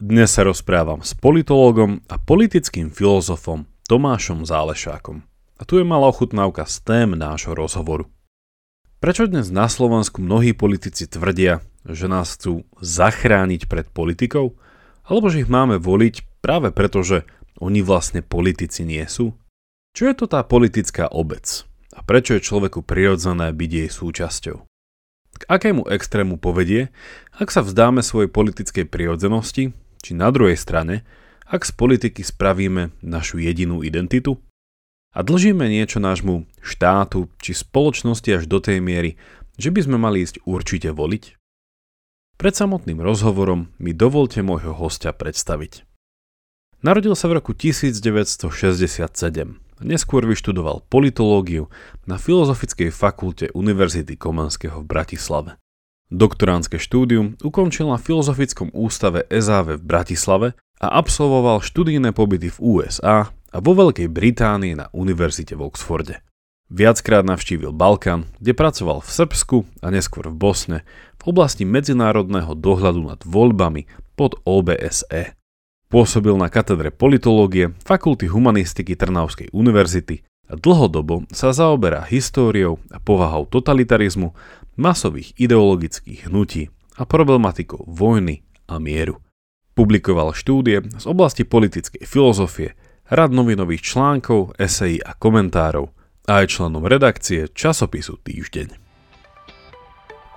Dnes sa rozprávam s politológom a politickým filozofom Tomášom Zálešákom. A tu je malá ochutnávka z tém nášho rozhovoru. Prečo dnes na Slovensku mnohí politici tvrdia, že nás chcú zachrániť pred politikou? Alebo že ich máme voliť práve preto, že oni vlastne politici nie sú? Čo je to tá politická obec? A prečo je človeku prirodzené byť jej súčasťou? K akému extrému povedie, ak sa vzdáme svojej politickej prirodzenosti či na druhej strane, ak z politiky spravíme našu jedinú identitu? A dlžíme niečo nášmu štátu či spoločnosti až do tej miery, že by sme mali ísť určite voliť? Pred samotným rozhovorom mi dovolte môjho hostia predstaviť. Narodil sa v roku 1967. Neskôr vyštudoval politológiu na Filozofickej fakulte Univerzity Komenského v Bratislave. Doktoránske štúdium ukončil na Filozofickom ústave EZAV v Bratislave a absolvoval študijné pobyty v USA a vo Veľkej Británii na univerzite v Oxforde. Viackrát navštívil Balkán, kde pracoval v Srbsku a neskôr v Bosne v oblasti medzinárodného dohľadu nad voľbami pod OBSE. Pôsobil na katedre politológie Fakulty humanistiky Trnavskej univerzity a dlhodobo sa zaoberá históriou a povahou totalitarizmu masových ideologických hnutí a problematikou vojny a mieru. Publikoval štúdie z oblasti politickej filozofie, rad novinových článkov, esejí a komentárov a aj členom redakcie časopisu Týždeň.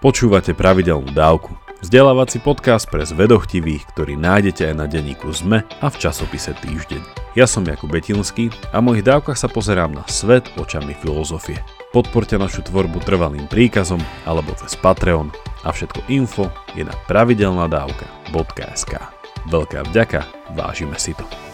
Počúvate pravidelnú dávku, vzdelávací podcast pre zvedochtivých, ktorý nájdete aj na denníku ZME a v časopise Týždeň. Ja som Jakub Betinský a v mojich dávkach sa pozerám na svet očami filozofie. Podporte našu tvorbu trvalým príkazom alebo cez Patreon a všetko info je na pravidelnadavka.sk. Veľká vďaka, vážime si to.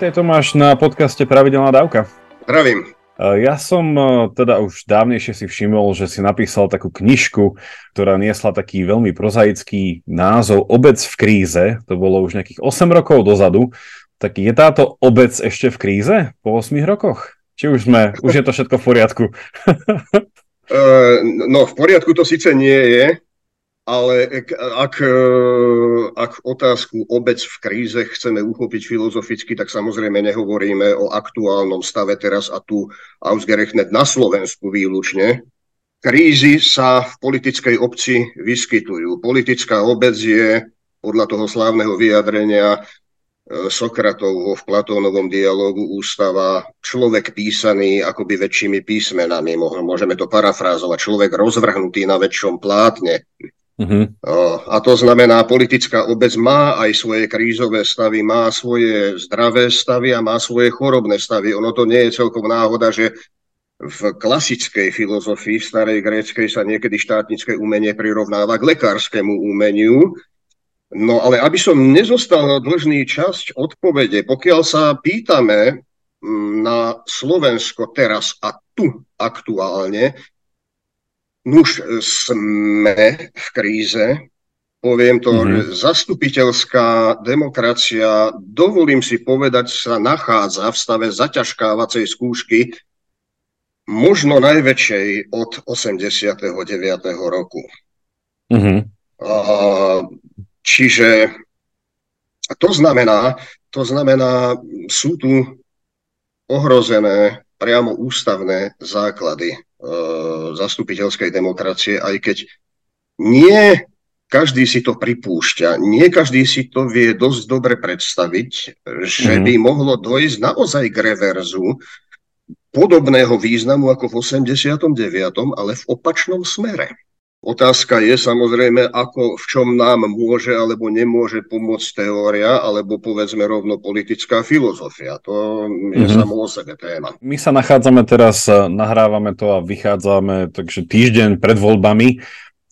Vítaj Tomáš na podcaste Pravidelná dávka. Zdravím. E, ja som e, teda už dávnejšie si všimol, že si napísal takú knižku, ktorá niesla taký veľmi prozaický názov Obec v kríze. To bolo už nejakých 8 rokov dozadu. Tak je táto obec ešte v kríze po 8 rokoch? Či už sme, už je to všetko v poriadku? uh, no v poriadku to síce nie je, ale ak, e, ak otázku obec v kríze chceme uchopiť filozoficky, tak samozrejme nehovoríme o aktuálnom stave teraz a tu ausgerechnet na Slovensku výlučne. Krízy sa v politickej obci vyskytujú. Politická obec je podľa toho slávneho vyjadrenia e, Sokratovho v Platónovom dialogu ústava človek písaný akoby väčšími písmenami. Môžeme to parafrázovať. Človek rozvrhnutý na väčšom plátne. Uh-huh. A to znamená, politická obec má aj svoje krízové stavy, má svoje zdravé stavy a má svoje chorobné stavy. Ono to nie je celkom náhoda, že v klasickej filozofii, v starej gréckej, sa niekedy štátnické umenie prirovnáva k lekárskému umeniu. No ale aby som nezostal dlžný časť odpovede, pokiaľ sa pýtame mm, na Slovensko teraz a tu aktuálne, Nuž sme v kríze, poviem to, mm-hmm. zastupiteľská demokracia, dovolím si povedať, sa nachádza v stave zaťažkávacej skúšky možno najväčšej od 89. roku. Mm-hmm. A, čiže to znamená, to znamená, sú tu ohrozené priamo ústavné základy zastupiteľskej demokracie, aj keď nie každý si to pripúšťa, nie každý si to vie dosť dobre predstaviť, že mm. by mohlo dojsť naozaj k reverzu podobného významu ako v 89., ale v opačnom smere. Otázka je samozrejme, ako, v čom nám môže alebo nemôže pomôcť teória, alebo povedzme rovno politická filozofia. To je mm-hmm. samo o sebe téma. My sa nachádzame teraz, nahrávame to a vychádzame takže týždeň pred voľbami.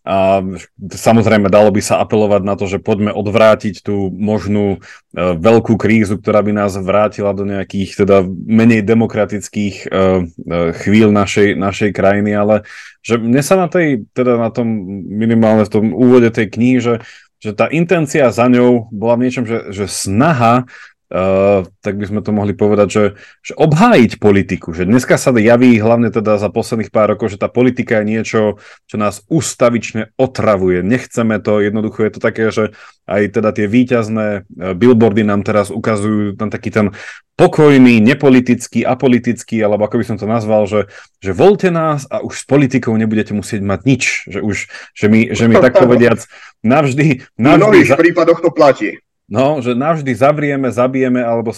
A samozrejme dalo by sa apelovať na to, že poďme odvrátiť tú možnú uh, veľkú krízu, ktorá by nás vrátila do nejakých teda menej demokratických uh, uh, chvíľ našej, našej krajiny, ale že mne sa na tej, teda na tom minimálne v tom úvode tej knihy, že, že tá intencia za ňou bola v niečom, že, že snaha Uh, tak by sme to mohli povedať, že, že obhájiť politiku, že dneska sa javí hlavne teda za posledných pár rokov, že tá politika je niečo, čo nás ustavične otravuje. Nechceme to, jednoducho je to také, že aj teda tie výťazné e, billboardy nám teraz ukazujú tam taký ten pokojný, nepolitický, apolitický, alebo ako by som to nazval, že, že volte nás a už s politikou nebudete musieť mať nič, že už, že my, že my tak povediac navždy... navždy v mnohých za... prípadoch to platí. No, že navždy zavrieme, zabijeme alebo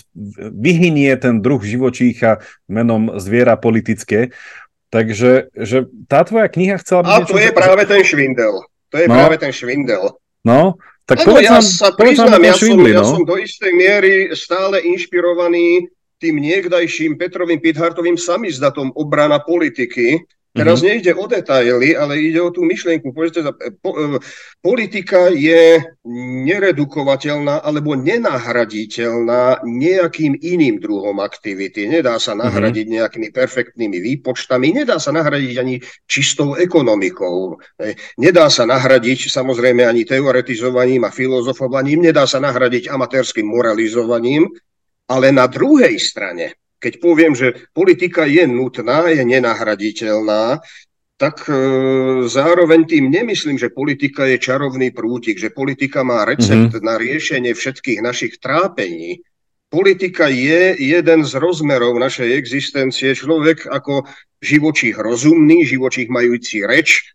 vyhynie ten druh živočícha menom zviera politické. Takže že tá tvoja kniha chcela byť... A to je práve ten švindel. To je no. práve ten švindel. No, tak povedz ja nám, sa priznám, ja, som, ja no? som do istej miery stále inšpirovaný tým niekdajším Petrovým Pithartovým samizdatom obrana politiky, Teraz mm-hmm. nejde o detaily, ale ide o tú myšlienku. Povedzte, po, e, politika je neredukovateľná alebo nenahraditeľná nejakým iným druhom aktivity. Nedá sa mhm. nahradiť mm-hmm. nejakými perfektnými výpočtami, nedá sa nahradiť ani čistou ekonomikou, e, nedá sa nahradiť samozrejme ani teoretizovaním a filozofovaním, nedá sa nahradiť amatérským moralizovaním, ale na druhej strane keď poviem, že politika je nutná, je nenahraditeľná, tak e, zároveň tým nemyslím, že politika je čarovný prútik, že politika má recept mm-hmm. na riešenie všetkých našich trápení. Politika je jeden z rozmerov našej existencie. Človek ako živočích rozumný, živočích majúci reč,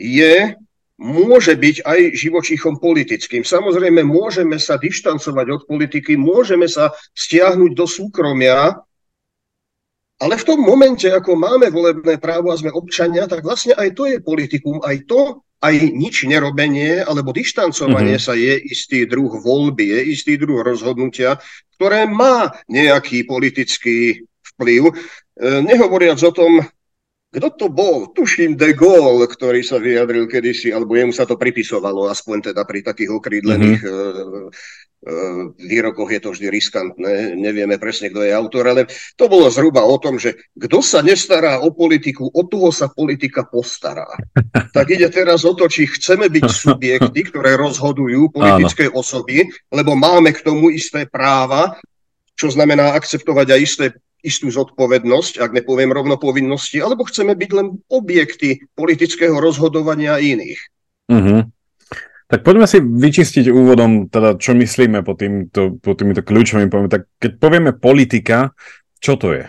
je, môže byť aj živočíchom politickým. Samozrejme, môžeme sa dištancovať od politiky, môžeme sa stiahnuť do súkromia, ale v tom momente, ako máme volebné právo a sme občania, tak vlastne aj to je politikum, aj to, aj nič nerobenie alebo dištancovanie mm-hmm. sa je istý druh voľby, je istý druh rozhodnutia, ktoré má nejaký politický vplyv. E, nehovoriac o tom, kto to bol? Tuším De Gaulle, ktorý sa vyjadril kedysi, alebo jemu sa to pripisovalo, aspoň teda pri takých okrídlených mm-hmm. výrokoch je to vždy riskantné, nevieme presne, kto je autor, ale to bolo zhruba o tom, že kto sa nestará o politiku, o toho sa politika postará. tak ide teraz o to, či chceme byť subjekty, ktoré rozhodujú politické Áno. osoby, lebo máme k tomu isté práva, čo znamená akceptovať aj isté istú zodpovednosť, ak nepoviem rovno povinnosti, alebo chceme byť len objekty politického rozhodovania iných. Uh-huh. Tak poďme si vyčistiť úvodom, teda čo myslíme po, týmto, po týmito kľúčovými pojmy. Tak keď povieme politika, čo to je?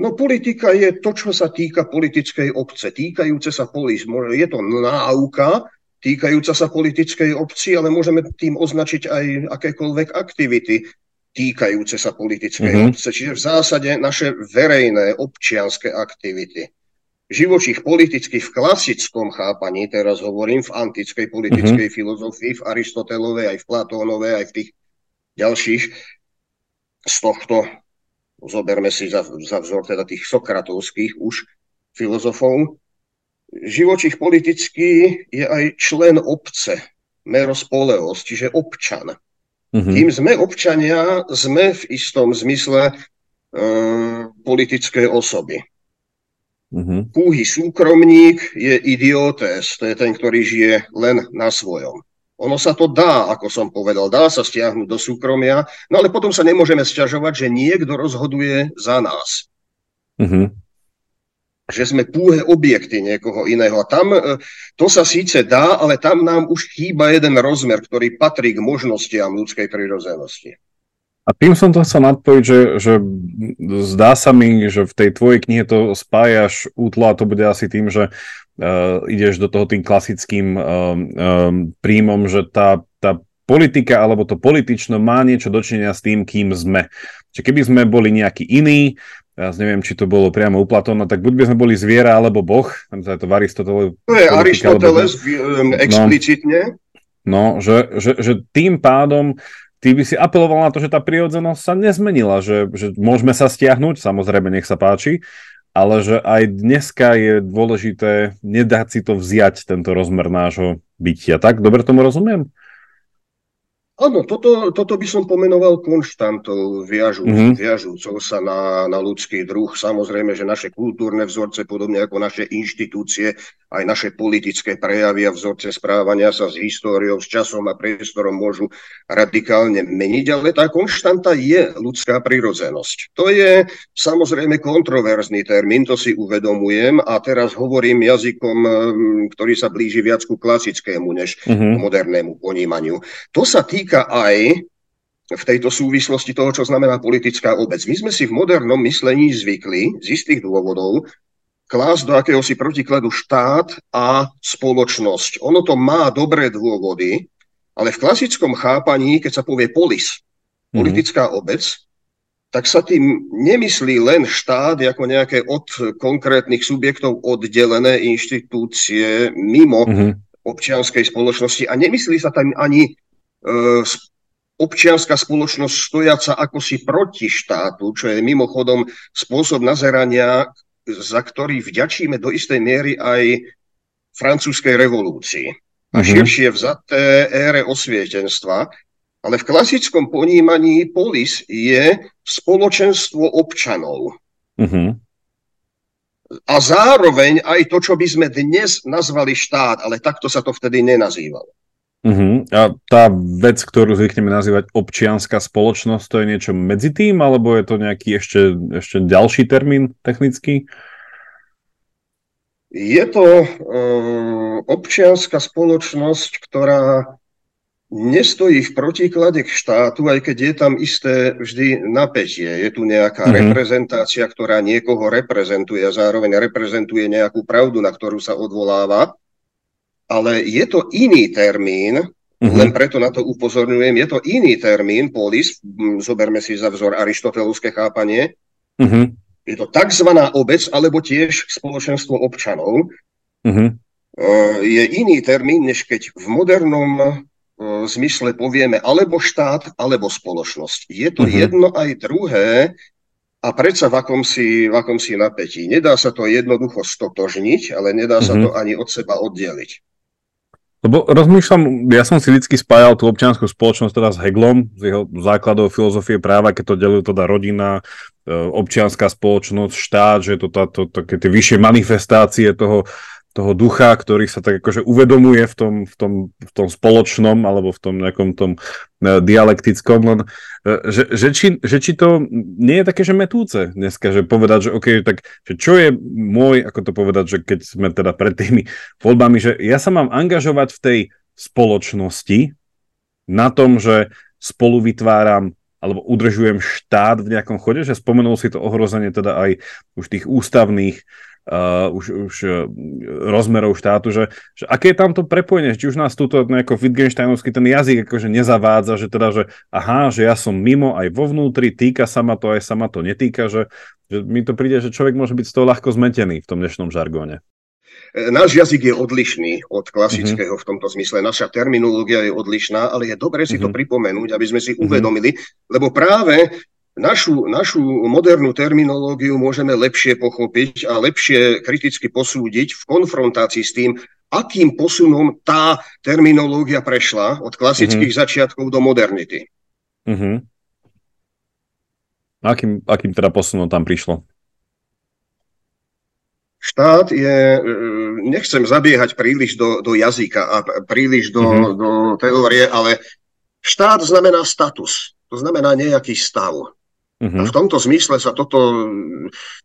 No politika je to, čo sa týka politickej obce, týkajúce sa polis. Je to náuka, týkajúca sa politickej obci, ale môžeme tým označiť aj akékoľvek aktivity, týkajúce sa politickej mm-hmm. obce. Čiže v zásade naše verejné občianské aktivity. Živočích politicky v klasickom chápaní, teraz hovorím v antickej politickej mm-hmm. filozofii, v Aristotelovej, aj v Platónovej, aj v tých ďalších, z tohto zoberme si za, za vzor teda tých sokratovských už filozofov. Živočích politický je aj člen obce, meros poleos, čiže občan. Mm-hmm. Kým sme občania, sme v istom zmysle uh, politické osoby. Mm-hmm. Púhy súkromník je idiotes, to je ten, ktorý žije len na svojom. Ono sa to dá, ako som povedal, dá sa stiahnuť do súkromia, no ale potom sa nemôžeme sťažovať, že niekto rozhoduje za nás. Mm-hmm že sme púhe objekty niekoho iného. A tam e, to sa síce dá, ale tam nám už chýba jeden rozmer, ktorý patrí k možnostiam ľudskej prirodzenosti. A tým som to chcel nadpojiť, že, že zdá sa mi, že v tej tvojej knihe to spájaš útlo a to bude asi tým, že uh, ideš do toho tým klasickým uh, um, príjmom, že tá, tá politika alebo to politično má niečo dočinenia s tým, kým sme. Čiže keby sme boli nejaký iný, ja neviem, či to bolo priamo u tak buď by sme boli zviera alebo boh, tam sa to v Aristoteles. To je Aristoteles alebo... explicitne. No, no že, že, že tým pádom ty by si apeloval na to, že tá prírodzenosť sa nezmenila, že, že môžeme sa stiahnuť, samozrejme, nech sa páči, ale že aj dneska je dôležité nedať si to vziať, tento rozmer nášho bytia. Tak, dobre tomu rozumiem? Áno, toto, toto by som pomenoval konštantov viažu, mm-hmm. viažúcou sa na, na ľudský druh. Samozrejme, že naše kultúrne vzorce, podobne ako naše inštitúcie, aj naše politické prejavy a vzorce správania sa s históriou, s časom a priestorom môžu radikálne meniť, ale tá konštanta je ľudská prirodzenosť. To je samozrejme kontroverzný termín, to si uvedomujem a teraz hovorím jazykom, ktorý sa blíži viac ku klasickému než mm-hmm. modernému ponímaniu. To sa týka týka aj v tejto súvislosti toho, čo znamená politická obec. My sme si v modernom myslení zvykli z istých dôvodov klásť do akéhosi protikladu štát a spoločnosť. Ono to má dobré dôvody, ale v klasickom chápaní, keď sa povie polis, mhm. politická mm-hmm. obec, tak sa tým nemyslí len štát ako nejaké od konkrétnych subjektov oddelené inštitúcie mimo mm-hmm. občianskej spoločnosti a nemyslí sa tam ani E, občianská spoločnosť stojaca ako si proti štátu, čo je mimochodom spôsob nazerania, za ktorý vďačíme do istej miery aj francúzskej revolúcii a mhm. širšie vzaté ére osvietenstva. Ale v klasickom ponímaní polis je spoločenstvo občanov. Uh-huh. A zároveň aj to, čo by sme dnes nazvali štát, ale takto sa to vtedy nenazývalo. Uh-huh. A tá vec, ktorú zvykneme nazývať občianská spoločnosť, to je niečo medzi tým, alebo je to nejaký ešte, ešte ďalší termín technický? Je to uh, občianská spoločnosť, ktorá nestojí v protiklade k štátu, aj keď je tam isté vždy napätie. Je tu nejaká mm-hmm. reprezentácia, ktorá niekoho reprezentuje a zároveň reprezentuje nejakú pravdu, na ktorú sa odvoláva ale je to iný termín, uh-huh. len preto na to upozorňujem, je to iný termín, polis, zoberme si za vzor aristotelovské chápanie, uh-huh. je to tzv. obec, alebo tiež spoločenstvo občanov. Uh-huh. Je iný termín, než keď v modernom e, zmysle povieme alebo štát, alebo spoločnosť. Je to uh-huh. jedno aj druhé, a predsa v akomsi, v akomsi napätí. Nedá sa to jednoducho stotožniť, ale nedá sa to ani od seba oddeliť. Lebo rozmýšľam, ja som si vždy spájal tú občianskú spoločnosť teda s Heglom, z jeho základov filozofie práva, keď to delujú teda rodina, e, občianská spoločnosť, štát, že to táto, také tie vyššie manifestácie toho, toho ducha, ktorý sa tak akože uvedomuje v tom, v tom, v tom spoločnom alebo v tom nejakom tom uh, dialektickom, len uh, že, že, či, že či to nie je také, že metúce dneska, že povedať, že OK, tak že čo je môj, ako to povedať, že keď sme teda pred tými voľbami, že ja sa mám angažovať v tej spoločnosti na tom, že spolu vytváram alebo udržujem štát v nejakom chode, že spomenul si to ohrozenie teda aj už tých ústavných uh, už, už uh, rozmerov štátu, že, že aké je tam to prepojenie, či už nás túto nejako Wittgensteinovský ten jazyk akože nezavádza, že teda, že aha, že ja som mimo aj vo vnútri, týka sa ma to, aj sa ma to netýka, že, že mi to príde, že človek môže byť z toho ľahko zmetený v tom dnešnom žargóne. E, náš jazyk je odlišný od klasického mm-hmm. v tomto zmysle. Naša terminológia je odlišná, ale je dobré si mm-hmm. to mhm. pripomenúť, aby sme si mm-hmm. uvedomili, lebo práve Našu, našu modernú terminológiu môžeme lepšie pochopiť a lepšie kriticky posúdiť v konfrontácii s tým, akým posunom tá terminológia prešla od klasických mm-hmm. začiatkov do modernity. Mm-hmm. Akým, akým teda posunom tam prišlo? Štát je, e, nechcem zabiehať príliš do, do jazyka a príliš do, mm-hmm. do teórie, ale štát znamená status, to znamená nejaký stav. Uh-huh. V tomto zmysle sa toto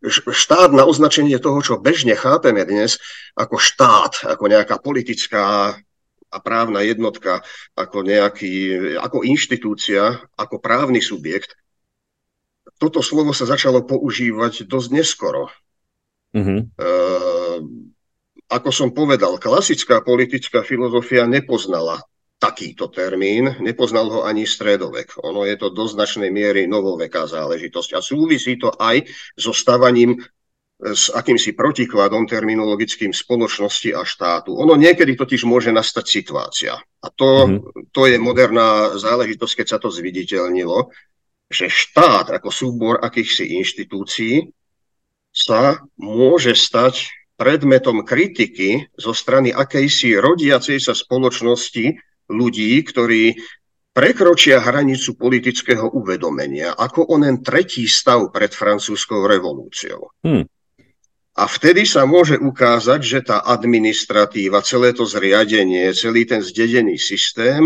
štát na označenie toho, čo bežne chápeme dnes ako štát, ako nejaká politická a právna jednotka, ako, nejaký, ako inštitúcia, ako právny subjekt, toto slovo sa začalo používať dosť neskoro. Uh-huh. E, ako som povedal, klasická politická filozofia nepoznala takýto termín, nepoznal ho ani stredovek. Ono je to do značnej miery novoveká záležitosť a súvisí to aj so stavaním s akýmsi protikladom terminologickým spoločnosti a štátu. Ono niekedy totiž môže nastať situácia. A to, mm-hmm. to je moderná záležitosť, keď sa to zviditeľnilo, že štát ako súbor akýchsi inštitúcií sa môže stať predmetom kritiky zo strany akejsi rodiacej sa spoločnosti ľudí, ktorí prekročia hranicu politického uvedomenia, ako onen tretí stav pred francúzskou revolúciou. Hmm. A vtedy sa môže ukázať, že tá administratíva, celé to zriadenie, celý ten zdedený systém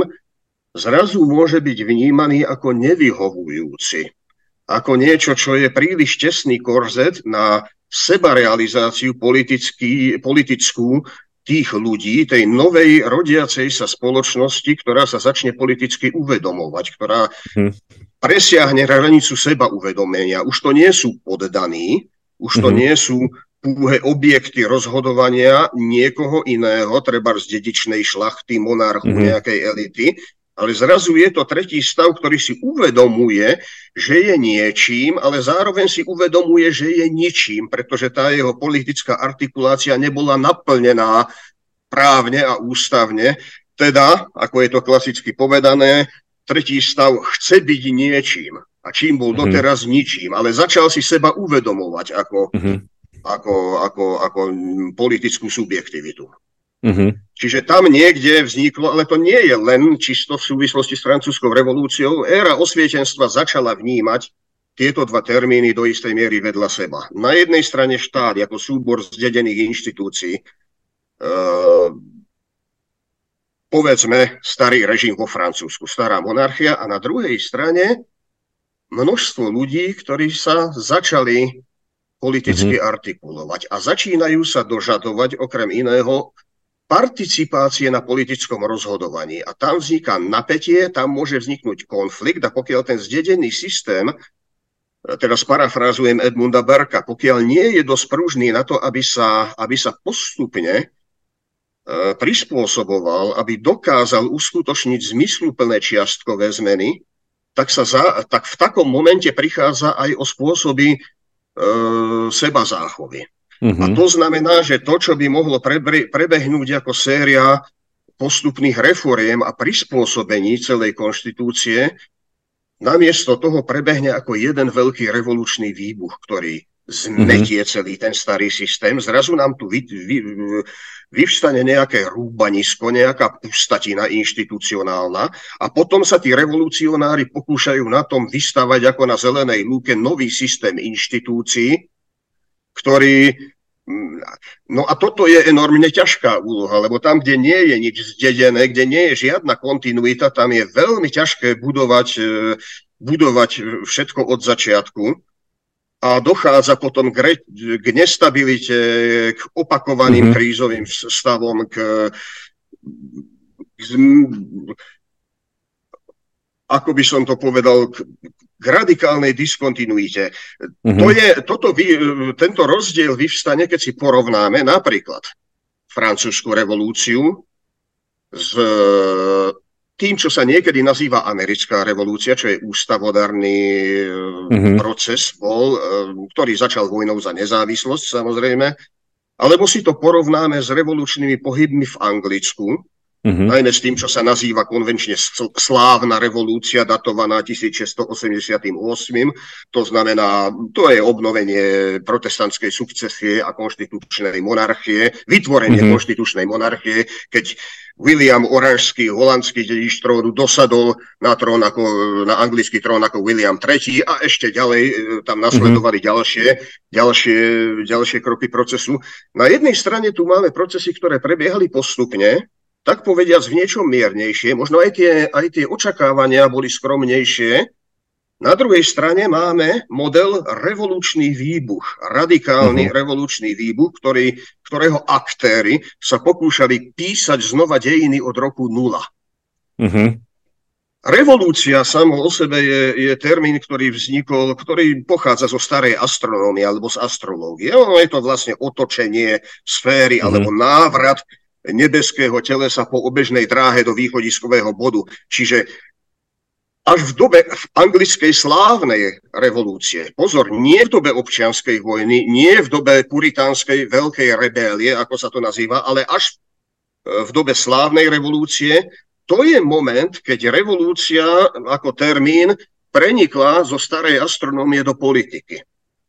zrazu môže byť vnímaný ako nevyhovujúci. Ako niečo, čo je príliš tesný korzet na sebarealizáciu politickú tých ľudí, tej novej rodiacej sa spoločnosti, ktorá sa začne politicky uvedomovať, ktorá hmm. presiahne hranicu seba uvedomenia. Už to nie sú poddaní, už to hmm. nie sú púhe objekty rozhodovania niekoho iného, treba z dedičnej šlachty, monarchu, hmm. nejakej elity, ale zrazu je to tretí stav, ktorý si uvedomuje, že je niečím, ale zároveň si uvedomuje, že je ničím, pretože tá jeho politická artikulácia nebola naplnená právne a ústavne. Teda, ako je to klasicky povedané, tretí stav chce byť niečím. A čím bol mm-hmm. doteraz ničím, ale začal si seba uvedomovať ako, mm-hmm. ako, ako, ako politickú subjektivitu. Uh-huh. Čiže tam niekde vzniklo, ale to nie je len čisto v súvislosti s francúzskou revolúciou. Éra osvietenstva začala vnímať tieto dva termíny do istej miery vedľa seba. Na jednej strane štát ako súbor zdedených inštitúcií, uh, povedzme starý režim vo Francúzsku, stará monarchia a na druhej strane množstvo ľudí, ktorí sa začali politicky uh-huh. artikulovať a začínajú sa dožadovať okrem iného participácie na politickom rozhodovaní. A tam vzniká napätie, tam môže vzniknúť konflikt a pokiaľ ten zdedený systém, teraz parafrázujem Edmunda Berka, pokiaľ nie je dosť pružný na to, aby sa, aby sa postupne e, prispôsoboval, aby dokázal uskutočniť zmysluplné čiastkové zmeny, tak, sa za, tak v takom momente prichádza aj o spôsoby e, seba záchovy. Uh-huh. A to znamená, že to, čo by mohlo prebre- prebehnúť ako séria postupných reforiem a prispôsobení celej konštitúcie, namiesto toho prebehne ako jeden veľký revolučný výbuch, ktorý zmetie uh-huh. celý ten starý systém. Zrazu nám tu vy, vy, vyvstane nejaké rúbanisko, nejaká pustatina inštitucionálna a potom sa tí revolucionári pokúšajú na tom vystavať ako na zelenej lúke nový systém inštitúcií, ktorý No a toto je enormne ťažká úloha, lebo tam, kde nie je nič zdedené, kde nie je žiadna kontinuita, tam je veľmi ťažké budovať, e, budovať všetko od začiatku a dochádza potom k, re, k nestabilite, k opakovaným mm-hmm. krízovým stavom, k, k ako by som to povedal, k, k radikálnej diskontinuite. Mm-hmm. To je, toto vy, tento rozdiel vyvstane, keď si porovnáme napríklad francúzsku revolúciu s tým, čo sa niekedy nazýva americká revolúcia, čo je ústavodárny mm-hmm. proces, bol, ktorý začal vojnou za nezávislosť samozrejme, alebo si to porovnáme s revolučnými pohybmi v Anglicku, Mm-hmm. Najmä s tým, čo sa nazýva konvenčne slávna revolúcia datovaná 1688. To znamená, to je obnovenie protestantskej sukcesie a konštitučnej monarchie, vytvorenie mm-hmm. konštitučnej monarchie, keď William Oranžský, holandský dedič trónu, dosadol na, trón ako, na anglický trón ako William III a ešte ďalej e, tam nasledovali mm-hmm. ďalšie, ďalšie, ďalšie kroky procesu. Na jednej strane tu máme procesy, ktoré prebiehali postupne, tak povediac v niečom miernejšie, možno aj tie, aj tie očakávania boli skromnejšie. Na druhej strane máme model revolučný výbuch, radikálny uh-huh. revolučný výbuch, ktorý, ktorého aktéry sa pokúšali písať znova dejiny od roku nula. Uh-huh. Revolúcia samo o sebe je, je termín, ktorý vznikol, ktorý pochádza zo starej astronómie alebo z astrológie. Ono je to vlastne otočenie sféry uh-huh. alebo návrat nebeského telesa po obežnej dráhe do východiskového bodu. Čiže až v dobe v anglickej slávnej revolúcie, pozor, nie v dobe občianskej vojny, nie v dobe puritánskej veľkej rebélie, ako sa to nazýva, ale až e, v dobe slávnej revolúcie, to je moment, keď revolúcia ako termín prenikla zo starej astronómie do politiky.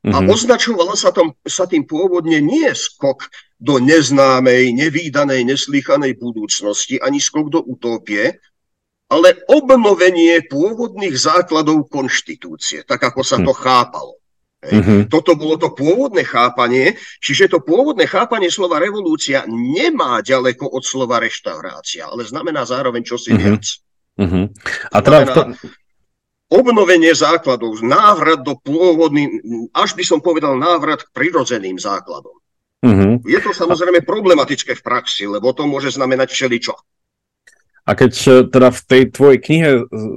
A mm-hmm. označovala sa, tom, sa tým pôvodne nie skok do neznámej, nevýdanej, neslýchanej budúcnosti, ani skok do utópie, ale obnovenie pôvodných základov konštitúcie, tak ako sa to mhm. chápalo. Mm-hmm. Toto bolo to pôvodné chápanie, čiže to pôvodné chápanie slova revolúcia nemá ďaleko od slova reštaurácia, ale znamená zároveň čosi mm-hmm. viac. Mm-hmm. A teda znamená, to obnovenie základov, návrat do pôvodných, až by som povedal návrat k prirodzeným základom. Mm-hmm. Je to samozrejme problematické v praxi, lebo to môže znamenať všeličo. A keď e, teda v tej tvojej knihe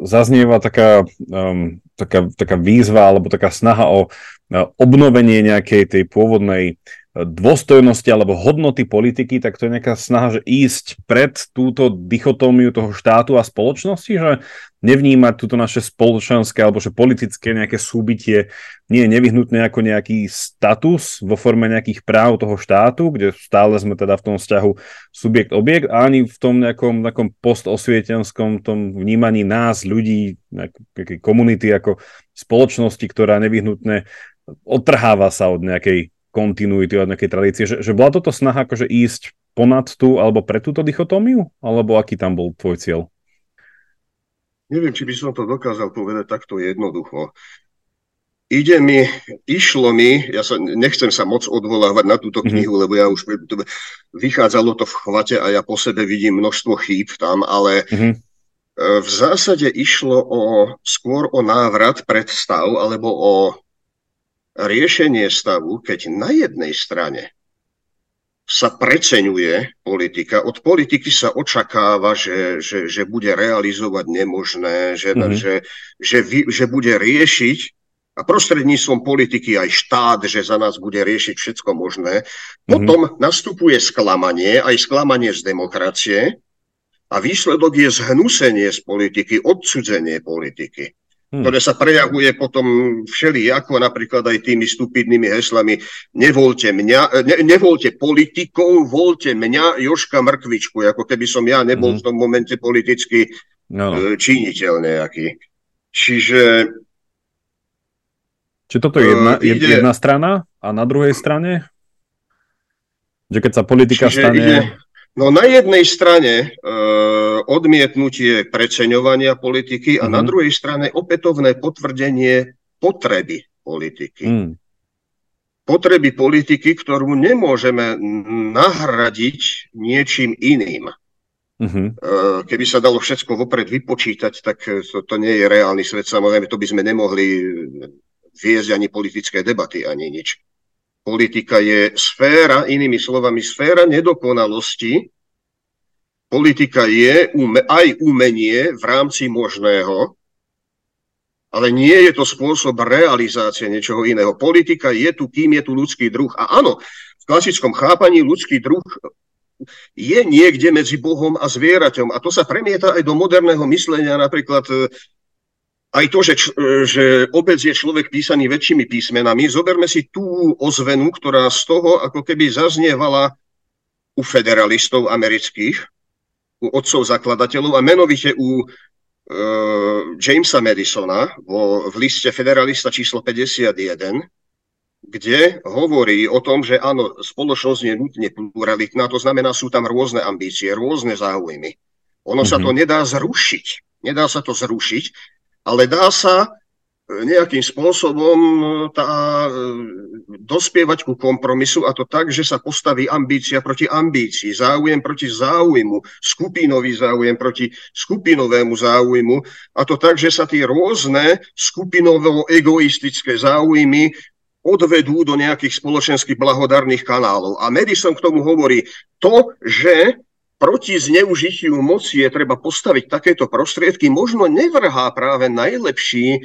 zaznieva taká, um, taká, taká výzva alebo taká snaha o uh, obnovenie nejakej tej pôvodnej dôstojnosti alebo hodnoty politiky, tak to je nejaká snaha, že ísť pred túto dichotómiu toho štátu a spoločnosti, že nevnímať túto naše spoločenské alebo že politické nejaké súbitie nie je nevyhnutné ako nejaký status vo forme nejakých práv toho štátu, kde stále sme teda v tom vzťahu subjekt-objekt, ani v tom nejakom, nejakom postosvietenskom tom vnímaní nás, ľudí, nejakej komunity ako spoločnosti, ktorá nevyhnutne odtrháva sa od nejakej kontinuity od nejakej tradície, že, že bola toto snaha akože ísť ponad tú alebo pre túto dichotómiu? Alebo aký tam bol tvoj cieľ? Neviem, či by som to dokázal povedať takto jednoducho. Ide mi, išlo mi, ja sa nechcem sa moc odvolávať na túto mhm. knihu, mm-hmm. lebo ja už vychádzalo to v chvate a ja po sebe vidím množstvo chýb tam, ale mm-hmm. v zásade išlo o, skôr o návrat pred stav alebo o riešenie stavu, keď na jednej strane sa preceňuje politika. Od politiky sa očakáva, že, že, že bude realizovať nemožné, že, mm-hmm. že, že, vy, že bude riešiť a prostredníctvom politiky aj štát, že za nás bude riešiť všetko možné. Mhm. Potom mm-hmm. nastupuje sklamanie, aj sklamanie z demokracie a výsledok je zhnusenie z politiky, odsudzenie politiky hmm. ktoré sa prejavuje potom všeli, ako napríklad aj tými stupidnými heslami nevolte mňa, ne, nevolte politikov, voľte mňa, Joška Mrkvičku, ako keby som ja nebol hmm. v tom momente politicky no. E, činiteľ nejaký. Čiže Či toto je jedna, ide, jedna strana a na druhej strane? Že keď sa politika stane... Ide, no na jednej strane odmietnutie preceňovania politiky a mm-hmm. na mhm. druhej strane opätovné potvrdenie potreby politiky. Mm. Potreby politiky, ktorú nemôžeme nahradiť niečím iným. Mm-hmm. Keby sa dalo všetko vopred vypočítať, tak to, to nie je reálny svet. Samozrejme, to by sme nemohli viesť ani politické debaty, ani nič. Politika je sféra, inými slovami, sféra nedokonalosti, politika je aj umenie v rámci možného, ale nie je to spôsob realizácie niečoho iného. Politika je tu, kým je tu ľudský druh. A áno, v klasickom chápaní ľudský druh je niekde medzi Bohom a zvieraťom. A to sa premieta aj do moderného myslenia, napríklad e, aj to, že, že obec je človek písaný väčšími písmenami. Zoberme si tú ozvenu, ktorá z toho ako keby zaznievala u federalistov amerických, u otcov zakladateľov a menovite u e, Jamesa Madisona vo, v liste Federalista číslo 51, kde hovorí o tom, že áno, spoločnosť je nutne pluralitná, to znamená, sú tam rôzne ambície, rôzne záujmy. Ono mm-hmm. sa to mhm. nedá zrušiť. Nedá sa to zrušiť, ale dá sa nejakým spôsobom tá, e, dospievať ku kompromisu a to tak, že sa postaví ambícia proti ambícii, záujem proti záujmu, skupinový záujem proti skupinovému záujmu a to tak, že sa tie rôzne skupinovo-egoistické záujmy odvedú do nejakých spoločenských blahodarných kanálov. A Madison k tomu hovorí to, že proti zneužitiu moci je treba postaviť takéto prostriedky, možno nevrhá práve najlepší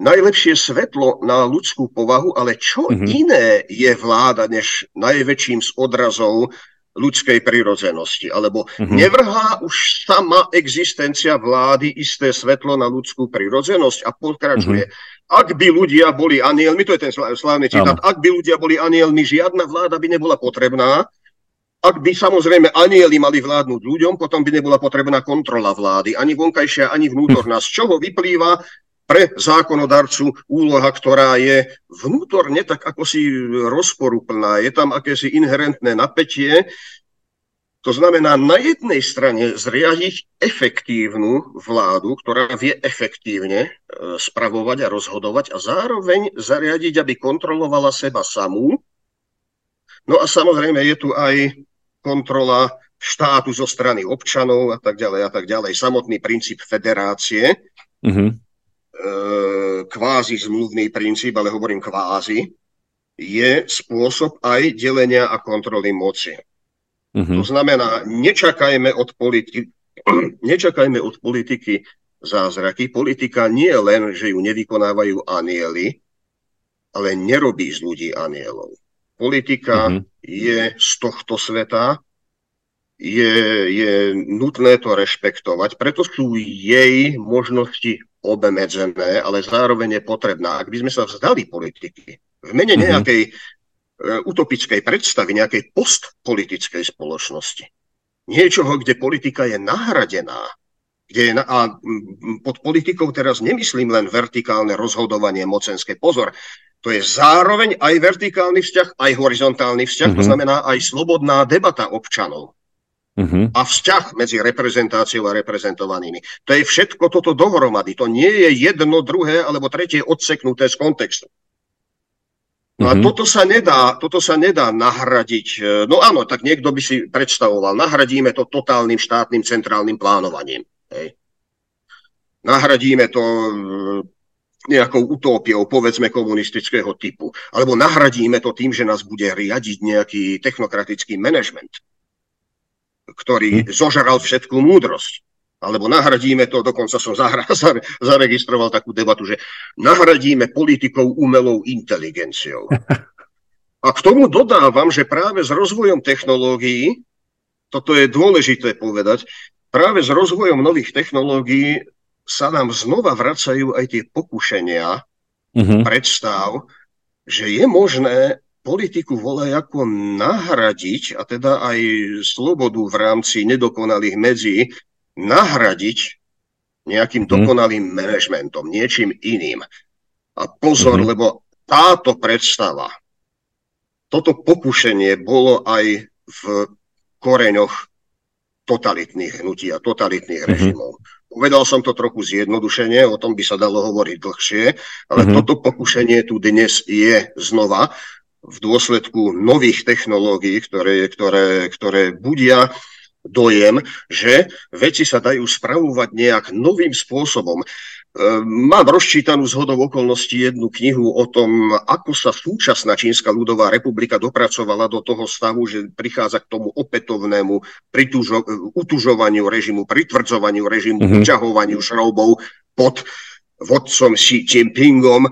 najlepšie svetlo na ľudskú povahu, ale čo mm-hmm. iné je vláda než najväčším z odrazov ľudskej prirodzenosti. Alebo mm-hmm. nevrhá už sama existencia vlády isté svetlo na ľudskú prirodzenosť a pokračuje. Mm-hmm. Ak by ľudia boli anielmi, to je ten slávny citát, ak by ľudia boli anielmi, žiadna vláda by nebola potrebná. Ak by samozrejme anieli mali vládnuť ľuďom, potom by nebola potrebná kontrola vlády, ani vonkajšia, ani vnútorná. Z čoho vyplýva pre zákonodarcu úloha, ktorá je vnútorne tak ako si rozporuplná. Je tam akési inherentné napätie, to znamená na jednej strane zriadiť efektívnu vládu, ktorá vie efektívne e, spravovať a rozhodovať a zároveň zariadiť, aby kontrolovala seba samú. No a samozrejme je tu aj kontrola štátu zo strany občanov a tak ďalej a tak ďalej. Samotný princíp federácie, uh-huh. Kvázi zmluvný princíp, ale hovorím kvázi, je spôsob aj delenia a kontroly moci. Mm-hmm. To znamená, nečakajme od, politi- nečakajme od politiky zázraky. Politika nie len, že ju nevykonávajú anieli, ale nerobí z ľudí anielov. Politika mm-hmm. je z tohto sveta, je, je nutné to rešpektovať, preto sú jej možnosti obmedzené, ale zároveň je potrebná. Ak by sme sa vzdali politiky v mene mhm. nejakej E, utopickej predstavy nejakej postpolitickej spoločnosti. Niečoho, kde politika je nahradená. Kde je na, a pod politikou teraz nemyslím len vertikálne rozhodovanie mocenské. Pozor, to je zároveň aj vertikálny vzťah, aj horizontálny vzťah, mm-hmm. to mhm. znamená aj slobodná debata občanov. Uh-huh. A vzťah medzi reprezentáciou a reprezentovanými. To je všetko toto dohromady. To nie je jedno, druhé alebo tretie odseknuté z kontextu. No a mm-hmm. toto sa, nedá, toto sa nedá nahradiť. E, no áno, tak niekto by si predstavoval, nahradíme to totálnym štátnym centrálnym plánovaním. Hej. Nahradíme to e, nejakou utópiou, povedzme komunistického typu. Alebo nahradíme to tým, že nás bude riadiť nejaký technokratický manažment, ktorý mm. zožral všetku múdrosť alebo nahradíme to, dokonca som zahra, zaregistroval takú debatu, že nahradíme politikou umelou inteligenciou. A k tomu dodávam, že práve s rozvojom technológií, toto je dôležité povedať, práve s rozvojom nových technológií sa nám znova vracajú aj tie pokušenia, uh-huh. predstav, že je možné politiku volaj ako nahradiť, a teda aj slobodu v rámci nedokonalých medzí nahradiť nejakým mhm. dokonalým manažmentom, niečím iným. A pozor, hmm. lebo táto predstava, toto pokušenie bolo aj v koreňoch totalitných hnutí a totalitných mm-hmm. režimov. Uvedal som to trochu zjednodušene, o tom by sa dalo hovoriť dlhšie, ale mm-hmm. toto pokušenie tu dnes je znova v dôsledku nových technológií, ktoré, ktoré, ktoré budia dojem, že veci sa dajú spravovať nejak novým spôsobom. Ehm, mám rozčítanú zhodou okolností jednu knihu o tom, ako sa súčasná Čínska ľudová republika dopracovala do toho stavu, že prichádza k tomu opätovnému pritúžo- utužovaniu režimu, pritvrdzovaniu režimu, mm-hmm. uťahovaniu šroubov pod vodcom Xi Jinpingom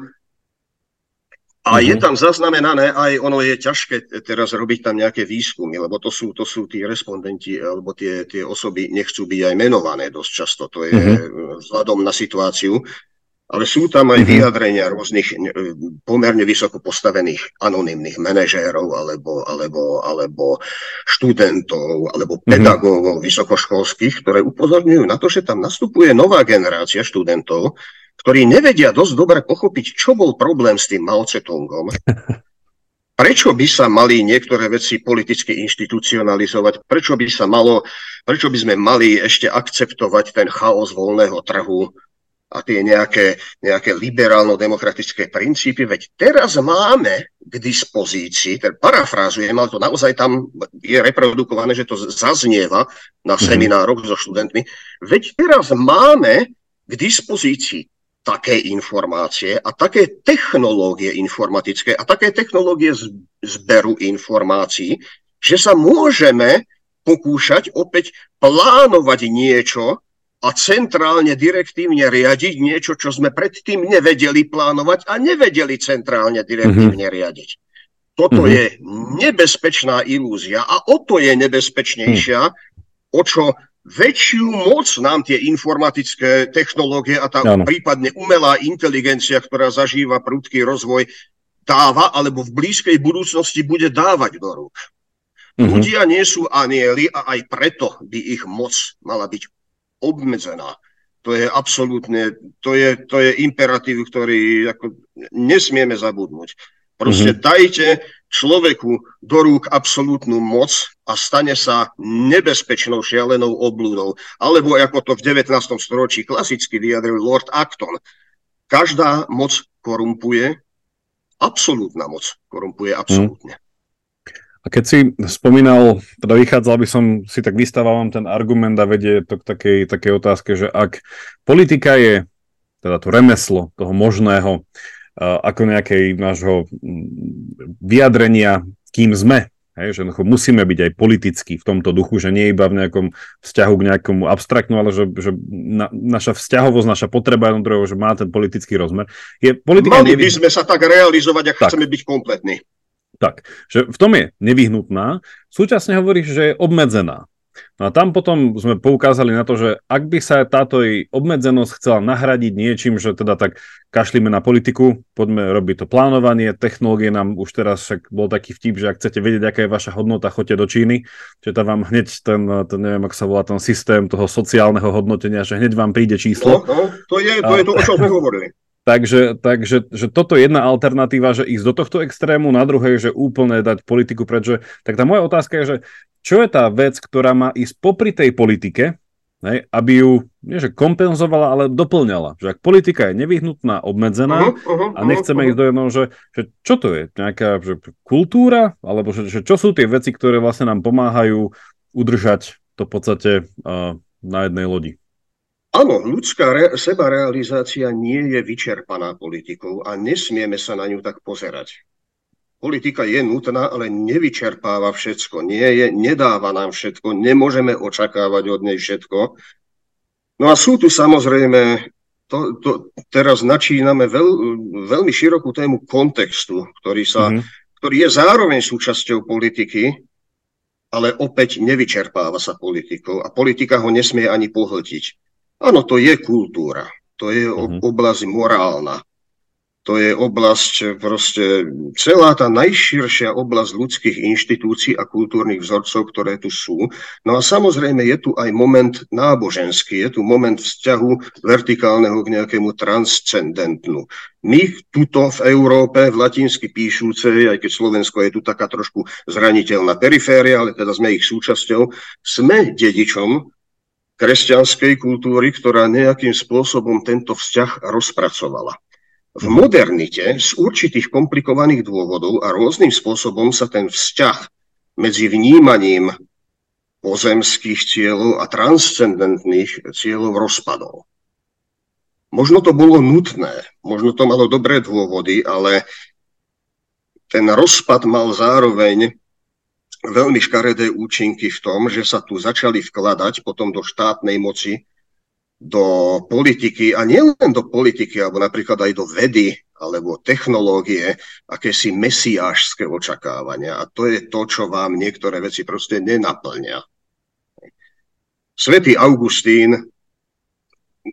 a mm-hmm. je mhm. tam zaznamenané aj, ono je ťažké teraz robiť tam nejaké výskumy, lebo to sú, to sú tí respondenti, alebo tie, tie osoby nechcú byť aj menované dosť často, to je mm-hmm. vzhľadom na situáciu, ale sú tam aj mm-hmm. vyjadrenia rôznych pomerne vysoko postavených anonimných manažérov, alebo, alebo, alebo študentov, alebo pedagógov vysokoškolských, ktoré upozorňujú na to, že tam nastupuje nová generácia študentov, ktorí nevedia dosť dobre pochopiť, čo bol problém s tým Mao Tse-tungom. Prečo by sa mali niektoré veci politicky inštitucionalizovať? Prečo by sa malo, prečo by sme mali ešte akceptovať ten chaos voľného trhu a tie nejaké, nejaké liberálno-demokratické princípy? Veď teraz máme k dispozícii, ten parafrázujem, ale to naozaj tam je reprodukované, že to zaznieva na mhm. seminároch so študentmi. Veď teraz máme k dispozícii také informácie a také technológie informatické a také technológie zberu informácií, že sa môžeme pokúšať opäť plánovať niečo a centrálne, direktívne riadiť niečo, čo sme predtým nevedeli plánovať a nevedeli centrálne, direktívne mm-hmm. riadiť. Toto mm-hmm. je nebezpečná ilúzia a o to je nebezpečnejšia, o čo väčšiu moc nám tie informatické technológie a tá ano. prípadne umelá inteligencia, ktorá zažíva prudký rozvoj, dáva alebo v blízkej budúcnosti bude dávať do rúk. Mm-hmm. Ľudia nie sú anieli a aj preto by ich moc mala byť obmedzená. To je absolútne, to je, to je imperatív, ktorý ako, nesmieme zabudnúť. Proste mm-hmm. dajte človeku do rúk absolútnu moc a stane sa nebezpečnou šialenou oblúdou. Alebo ako to v 19. storočí klasicky vyjadril Lord Acton. Každá moc korumpuje, absolútna moc korumpuje absolútne. Mm. A keď si spomínal, teda vychádzal by som, si tak vystávam ten argument a vedie to k takej, takej otázke, že ak politika je teda to remeslo toho možného, ako nejakej nášho vyjadrenia, kým sme, Hej, že musíme byť aj politicky v tomto duchu, že nie iba v nejakom vzťahu k nejakomu abstraktnu, ale že, že na, naša vzťahovosť, naša potreba jednotlivého, že má ten politický rozmer. Je politika Mali by sme sa tak realizovať, ak tak. chceme byť kompletní. Tak, že v tom je nevyhnutná, súčasne hovoríš, že je obmedzená. No a tam potom sme poukázali na to, že ak by sa táto jej obmedzenosť chcela nahradiť niečím, že teda tak kašlíme na politiku, poďme robiť to plánovanie, technológie nám už teraz však bol taký vtip, že ak chcete vedieť, aká je vaša hodnota, choďte do Číny, že tam vám hneď ten, ten, neviem, ak sa volá ten systém toho sociálneho hodnotenia, že hneď vám príde číslo. No, no, to je to, je to o čom sme hovorili. Takže, takže že toto je jedna alternatíva, že ísť do tohto extrému, na druhej, že úplne dať politiku preč. Tak tá moja otázka je, že čo je tá vec, ktorá má ísť popri tej politike, hej, aby ju nie že kompenzovala, ale doplňala. Že ak politika je nevyhnutná, obmedzená uh-huh, uh-huh, a nechceme uh-huh. ísť do jedného, že, že čo to je? Nejaká že kultúra? Alebo že, že čo sú tie veci, ktoré vlastne nám pomáhajú udržať to v podstate uh, na jednej lodi? Áno, ľudská re- sebarealizácia nie je vyčerpaná politikou a nesmieme sa na ňu tak pozerať. Politika je nutná, ale nevyčerpáva všetko. Nie je, nedáva nám všetko, nemôžeme očakávať od nej všetko. No a sú tu samozrejme, to, to, teraz načíname veľ, veľmi širokú tému kontextu, ktorý, sa, mm-hmm. ktorý je zároveň súčasťou politiky, ale opäť nevyčerpáva sa politikou a politika ho nesmie ani pohltiť. Áno, to je kultúra, to je uh-huh. oblasť morálna, to je oblasť, proste celá tá najširšia oblasť ľudských inštitúcií a kultúrnych vzorcov, ktoré tu sú. No a samozrejme je tu aj moment náboženský, je tu moment vzťahu vertikálneho k nejakému transcendentnu. My tuto v Európe, v latinsky píšúcej, aj keď Slovensko je tu taká trošku zraniteľná periféria, ale teda sme ich súčasťou, sme dedičom kresťanskej kultúry, ktorá nejakým spôsobom tento vzťah rozpracovala. V modernite z určitých komplikovaných dôvodov a rôznym spôsobom sa ten vzťah medzi vnímaním pozemských cieľov a transcendentných cieľov rozpadol. Možno to bolo nutné, možno to malo dobré dôvody, ale ten rozpad mal zároveň veľmi škaredé účinky v tom, že sa tu začali vkladať potom do štátnej moci, do politiky a nielen do politiky, alebo napríklad aj do vedy alebo technológie, akési mesiášské očakávania. A to je to, čo vám niektoré veci proste nenaplňa. Svetý Augustín,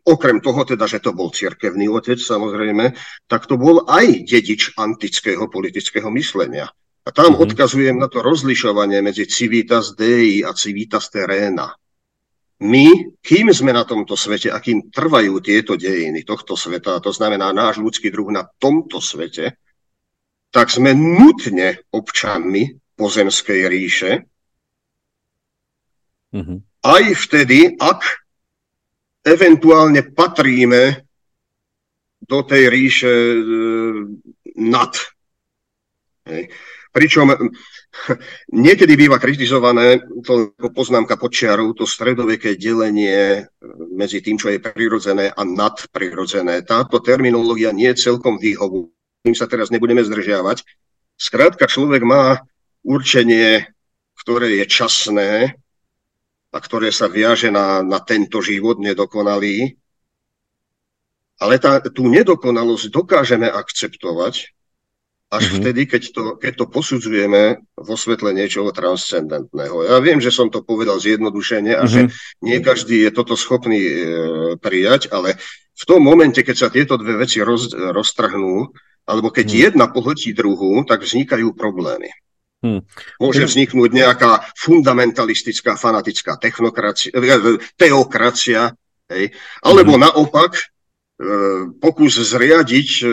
okrem toho teda, že to bol cirkevný otec samozrejme, tak to bol aj dedič antického politického myslenia. A tam mm-hmm. odkazujem na to rozlišovanie medzi civitas dei a civitas terena. My, kým sme na tomto svete a kým trvajú tieto dejiny tohto sveta, to znamená náš ľudský druh na tomto svete, tak sme nutne občanmi pozemskej ríše, mm-hmm. aj vtedy, ak eventuálne patríme do tej ríše e, nad. Hej. Pričom niekedy býva kritizované to poznámka počiarov, to stredoveké delenie medzi tým, čo je prirodzené a nadprirodzené. Táto terminológia nie je celkom výhovu. Tým sa teraz nebudeme zdržiavať. Skrátka, človek má určenie, ktoré je časné a ktoré sa viaže na, na tento život nedokonalý. Ale tá, tú nedokonalosť dokážeme akceptovať, až mm-hmm. vtedy, keď to, keď to posudzujeme vo svetle niečoho transcendentného. Ja viem, že som to povedal zjednodušene a mm-hmm. že nie každý je toto schopný e, prijať, ale v tom momente, keď sa tieto dve veci roz, roztrhnú, alebo keď mm. jedna pohltí druhú, tak vznikajú problémy. Hmm. Môže vzniknúť nejaká fundamentalistická, fanatická technokracia, e, teokracia, Hej. Alebo mm-hmm. naopak e, pokus zriadiť, e,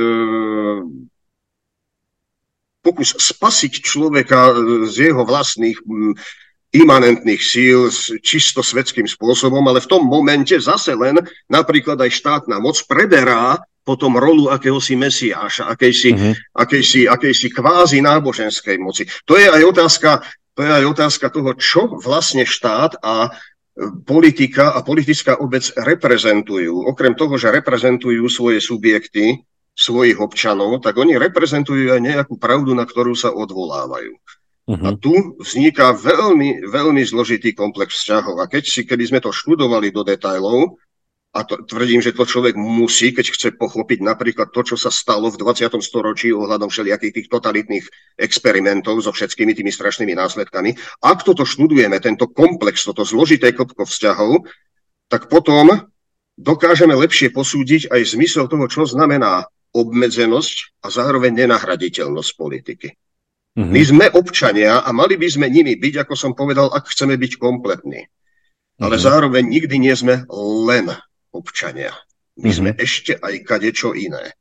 pokus spasiť človeka z jeho vlastných imanentných síl čisto svetským spôsobom, ale v tom momente zase len napríklad aj štátna moc preberá potom rolu akéhosi mesiáša, akejsi, uh-huh. akejsi, akejsi kvázi náboženskej moci. To je aj otázka, to je aj otázka toho, čo vlastne štát a politika a politická obec reprezentujú. Okrem toho, že reprezentujú svoje subjekty, svojich občanov, tak oni reprezentujú aj nejakú pravdu, na ktorú sa odvolávajú. Uh-huh. A tu vzniká veľmi, veľmi zložitý komplex vzťahov. A keď si, kedy sme to študovali do detajlov, a to, tvrdím, že to človek musí, keď chce pochopiť napríklad to, čo sa stalo v 20. storočí ohľadom všelijakých tých totalitných experimentov so všetkými tými strašnými následkami. Ak toto študujeme, tento komplex, toto zložité kopko vzťahov, tak potom dokážeme lepšie posúdiť aj zmysel toho, čo znamená obmedzenosť a zároveň nenahraditeľnosť politiky. Mm-hmm. My sme občania a mali by sme nimi byť, ako som povedal, ak chceme byť kompletní. Ale mm-hmm. zároveň nikdy nie sme len občania. My mm-hmm. sme ešte aj kadečo iné.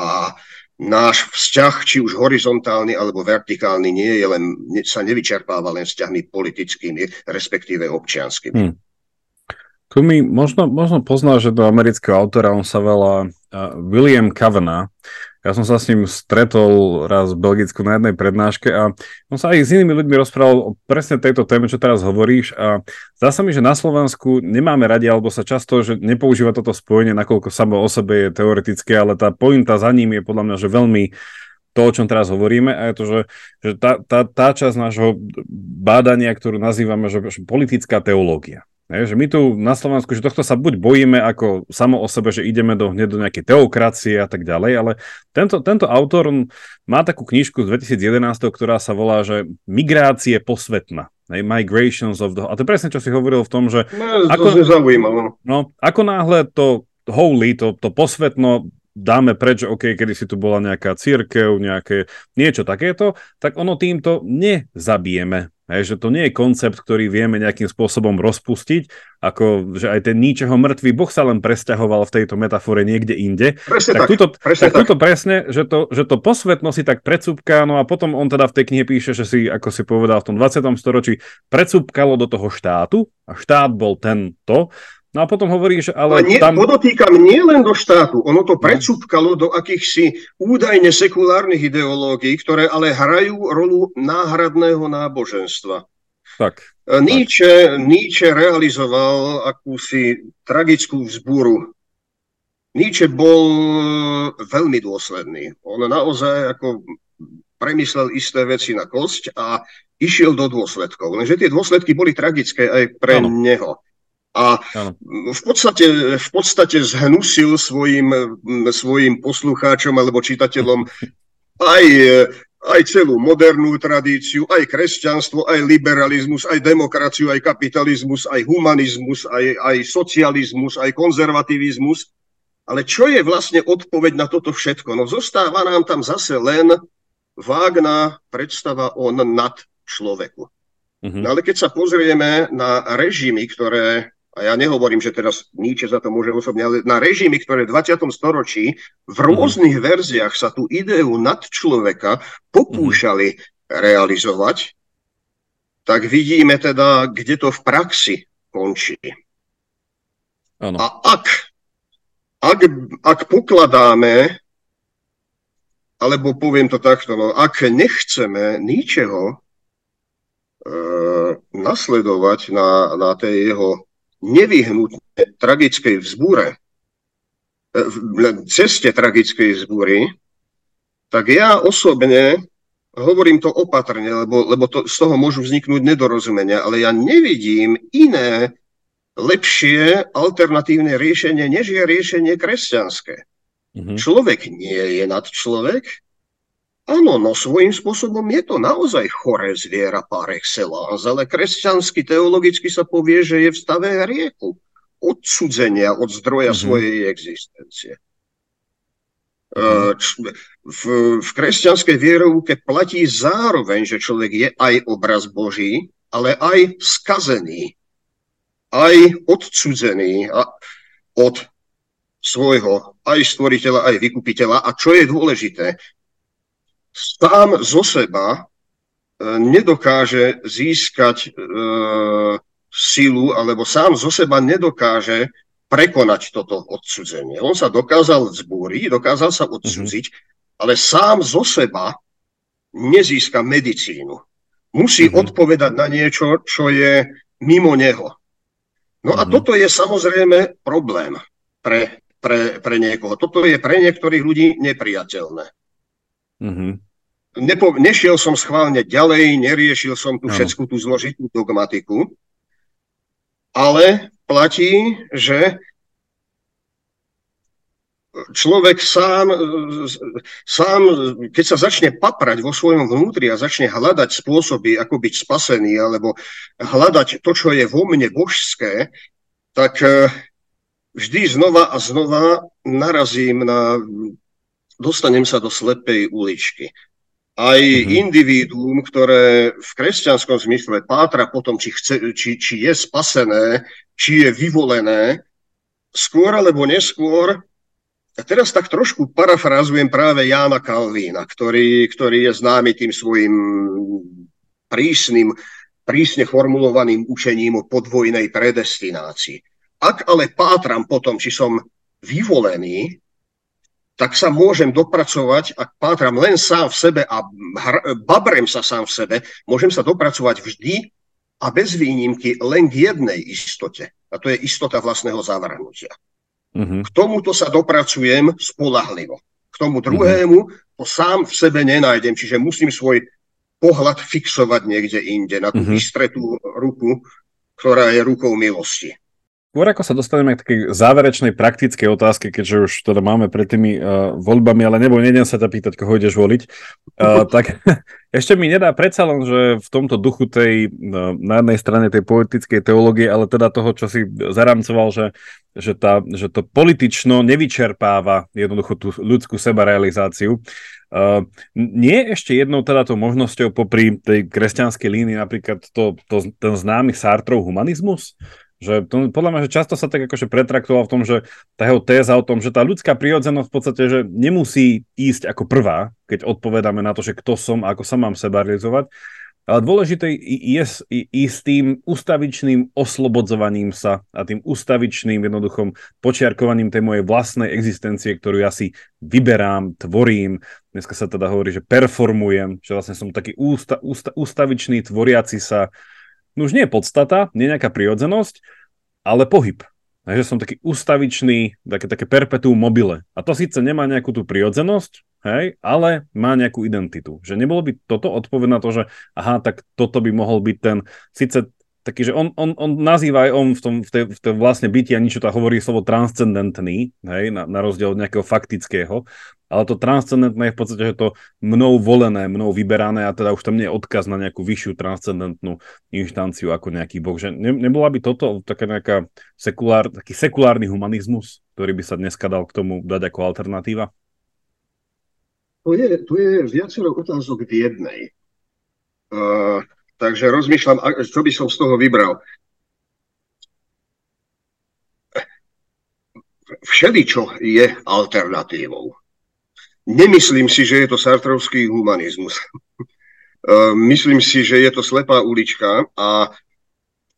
A náš vzťah, či už horizontálny alebo vertikálny, nie je len, sa nevyčerpáva len vzťahmi politickými, respektíve občianskými. Hmm. Tu mi možno, možno pozná, že do amerického autora on sa uh, William Kavanagh ja som sa s ním stretol raz v Belgicku na jednej prednáške a on sa aj s inými ľuďmi rozprával o presne tejto téme, čo teraz hovoríš a zdá sa mi, že na Slovensku nemáme radi, alebo sa často, že nepoužíva toto spojenie, nakoľko samo o sebe je teoretické, ale tá pointa za ním je podľa mňa, že veľmi to, o čom teraz hovoríme, a je to, že, že tá, tá, tá časť nášho bádania, ktorú nazývame, že politická teológia. Že my tu na Slovensku, že tohto sa buď bojíme ako samo o sebe, že ideme do, hneď do nejakej teokracie a tak ďalej, ale tento, tento autor má takú knižku z 2011, ktorá sa volá, že Migrácie posvetná. Migrations of the... A to je presne, čo si hovoril v tom, že... No, ako, zaujímavé. No, ako náhle to holy, to, to posvetno dáme preč, OK, kedy si tu bola nejaká církev, nejaké niečo takéto, tak ono týmto nezabijeme Hej, že to nie je koncept, ktorý vieme nejakým spôsobom rozpustiť, ako že aj ten ničeho mŕtvý boh sa len presťahoval v tejto metafore niekde inde. Presne tak, tak, tuto, presne tak, tak. tuto presne, že to, že to posvetno si tak predsúbká, no a potom on teda v tej knihe píše, že si, ako si povedal, v tom 20. storočí predsúbkalo do toho štátu a štát bol tento, No a potom hovorí, že ale... A nie, tam... podotýkam nie len do štátu, ono to no. predsúpkalo do akýchsi údajne sekulárnych ideológií, ktoré ale hrajú rolu náhradného náboženstva. Tak. E, Nietzsche, tak. Nietzsche realizoval akúsi tragickú vzbúru. Nietzsche bol veľmi dôsledný. On naozaj ako premyslel isté veci na kosť a išiel do dôsledkov. Lenže tie dôsledky boli tragické aj pre ano. neho. A v podstate, v podstate zhnusil svojim, svojim poslucháčom alebo čitateľom aj, aj celú modernú tradíciu, aj kresťanstvo, aj liberalizmus, aj demokraciu, aj kapitalizmus, aj humanizmus, aj, aj socializmus, aj konzervativizmus. Ale čo je vlastne odpoveď na toto všetko? No zostáva nám tam zase len vágná predstava o nad človeku. Mm-hmm. No ale keď sa pozrieme na režimy, ktoré a ja nehovorím, že teraz Nietzsche za to môže osobne, ale na režimy, ktoré v 20. storočí v mhm. rôznych mm. verziách sa tú ideu nad človeka pokúšali mm. realizovať, tak vidíme teda, kde to v praxi končí. Ano. A ak, ak, ak pokladáme, alebo poviem to takto, no, ak nechceme ničeho e, nasledovať na, na tej jeho nevyhnutne tragickej vzbúre, e, ceste tragickej vzbúry, tak ja osobne hovorím to opatrne, lebo, lebo to, z toho môžu vzniknúť nedorozumenia, ale ja nevidím iné lepšie alternatívne riešenie, než je riešenie kresťanské. Mm-hmm. Človek nie je nad človek, Áno, no svojím spôsobom je to naozaj choré zviera par excellence, ale kresťansky teologicky sa povie, že je v stave hriechu, odsudzenia od zdroja mm-hmm. svojej existencie. Mm-hmm. V, v kresťanskej vierovke platí zároveň, že človek je aj obraz Boží, ale aj skazený, aj odsudzený. A od svojho aj stvoriteľa, aj vykupiteľa. A čo je dôležité, sám zo seba e, nedokáže získať e, silu, alebo sám zo seba nedokáže prekonať toto odsudzenie. On sa dokázal zbúriť, dokázal sa odsudziť, mm-hmm. ale sám zo seba nezíska medicínu. Musí mm-hmm. odpovedať na niečo, čo je mimo neho. No mm-hmm. a mhm. toto je samozrejme problém pre, pre, pre niekoho. Toto je pre niektorých ľudí nepriateľné. Mm-hmm. Nepo, nešiel som schválne ďalej, neriešil som tu všetku tú zložitú dogmatiku, ale platí, že človek sám, sám, keď sa začne paprať vo svojom vnútri a začne hľadať spôsoby, ako byť spasený, alebo hľadať to, čo je vo mne božské, tak e, vždy znova a znova narazím na... dostanem sa do slepej uličky. Aj mm-hmm. individuum, ktoré v kresťanskom zmysle pátra potom, či, chce, či, či je spasené, či je vyvolené, skôr alebo neskôr, a teraz tak trošku parafrázujem práve Jána Kalvína, ktorý, ktorý je známy tým svojim prísnym, prísne formulovaným učením o podvojnej predestinácii. Ak ale pátram potom, či som vyvolený, tak sa môžem dopracovať, ak pátram len sám v sebe a babrem sa sám v sebe, môžem sa dopracovať vždy a bez výnimky len k jednej istote. A to je istota vlastného zavrhnutia. Uh-huh. K tomuto sa dopracujem spolahlivo. K tomu druhému to sám v sebe nenájdem, čiže musím svoj pohľad fixovať niekde inde, na tú uh-huh. vystretú ruku, ktorá je rukou milosti. Skôr ako sa dostaneme k takej záverečnej praktickej otázke, keďže už teda máme pred tými uh, voľbami, ale neboj, nedem sa ťa pýtať, koho ideš voliť, uh, tak ešte mi nedá predsa len, že v tomto duchu tej, uh, na jednej strane tej politickej teológie, ale teda toho, čo si zaramcoval, že, že, tá, že to politično nevyčerpáva jednoducho tú ľudskú sebarealizáciu. Uh, nie je ešte jednou teda tou možnosťou popri tej kresťanskej línii napríklad to, to, ten známy Sartrov humanizmus, že to, podľa mňa, že často sa tak akože pretraktoval v tom, že tá jeho téza o tom, že tá ľudská prírodzenosť v podstate, že nemusí ísť ako prvá, keď odpovedáme na to, že kto som, ako sa mám seba realizovať, ale dôležité je ísť tým ustavičným oslobodzovaním sa a tým ustavičným jednoduchým počiarkovaním tej mojej vlastnej existencie, ktorú ja si vyberám, tvorím. Dneska sa teda hovorí, že performujem, že vlastne som taký ústa, ústa, ustavičný tvoriaci sa no už nie je podstata, nie nejaká prirodzenosť, ale pohyb. Takže som taký ustavičný, také, také perpetuum mobile. A to síce nemá nejakú tú prirodzenosť, hej, ale má nejakú identitu. Že nebolo by toto odpoveď na to, že aha, tak toto by mohol byť ten, síce taký, že on, on, on nazýva aj on v tom, v tej, v tej vlastne byti a niečo tam hovorí slovo transcendentný, hej, na, na rozdiel od nejakého faktického, ale to transcendentné je v podstate, že to mnou volené, mnou vyberané a teda už tam nie je odkaz na nejakú vyššiu transcendentnú inštanciu ako nejaký boh. Že ne, nebola by toto taká nejaká sekulár, taký sekulárny humanizmus, ktorý by sa dneska dal k tomu dať ako alternatíva? Tu je, tu je viacero otázok v jednej. Uh, Takže rozmýšľam, čo by som z toho vybral. Všeličo je alternatívou. Nemyslím si, že je to sartrovský humanizmus. Myslím si, že je to slepá ulička a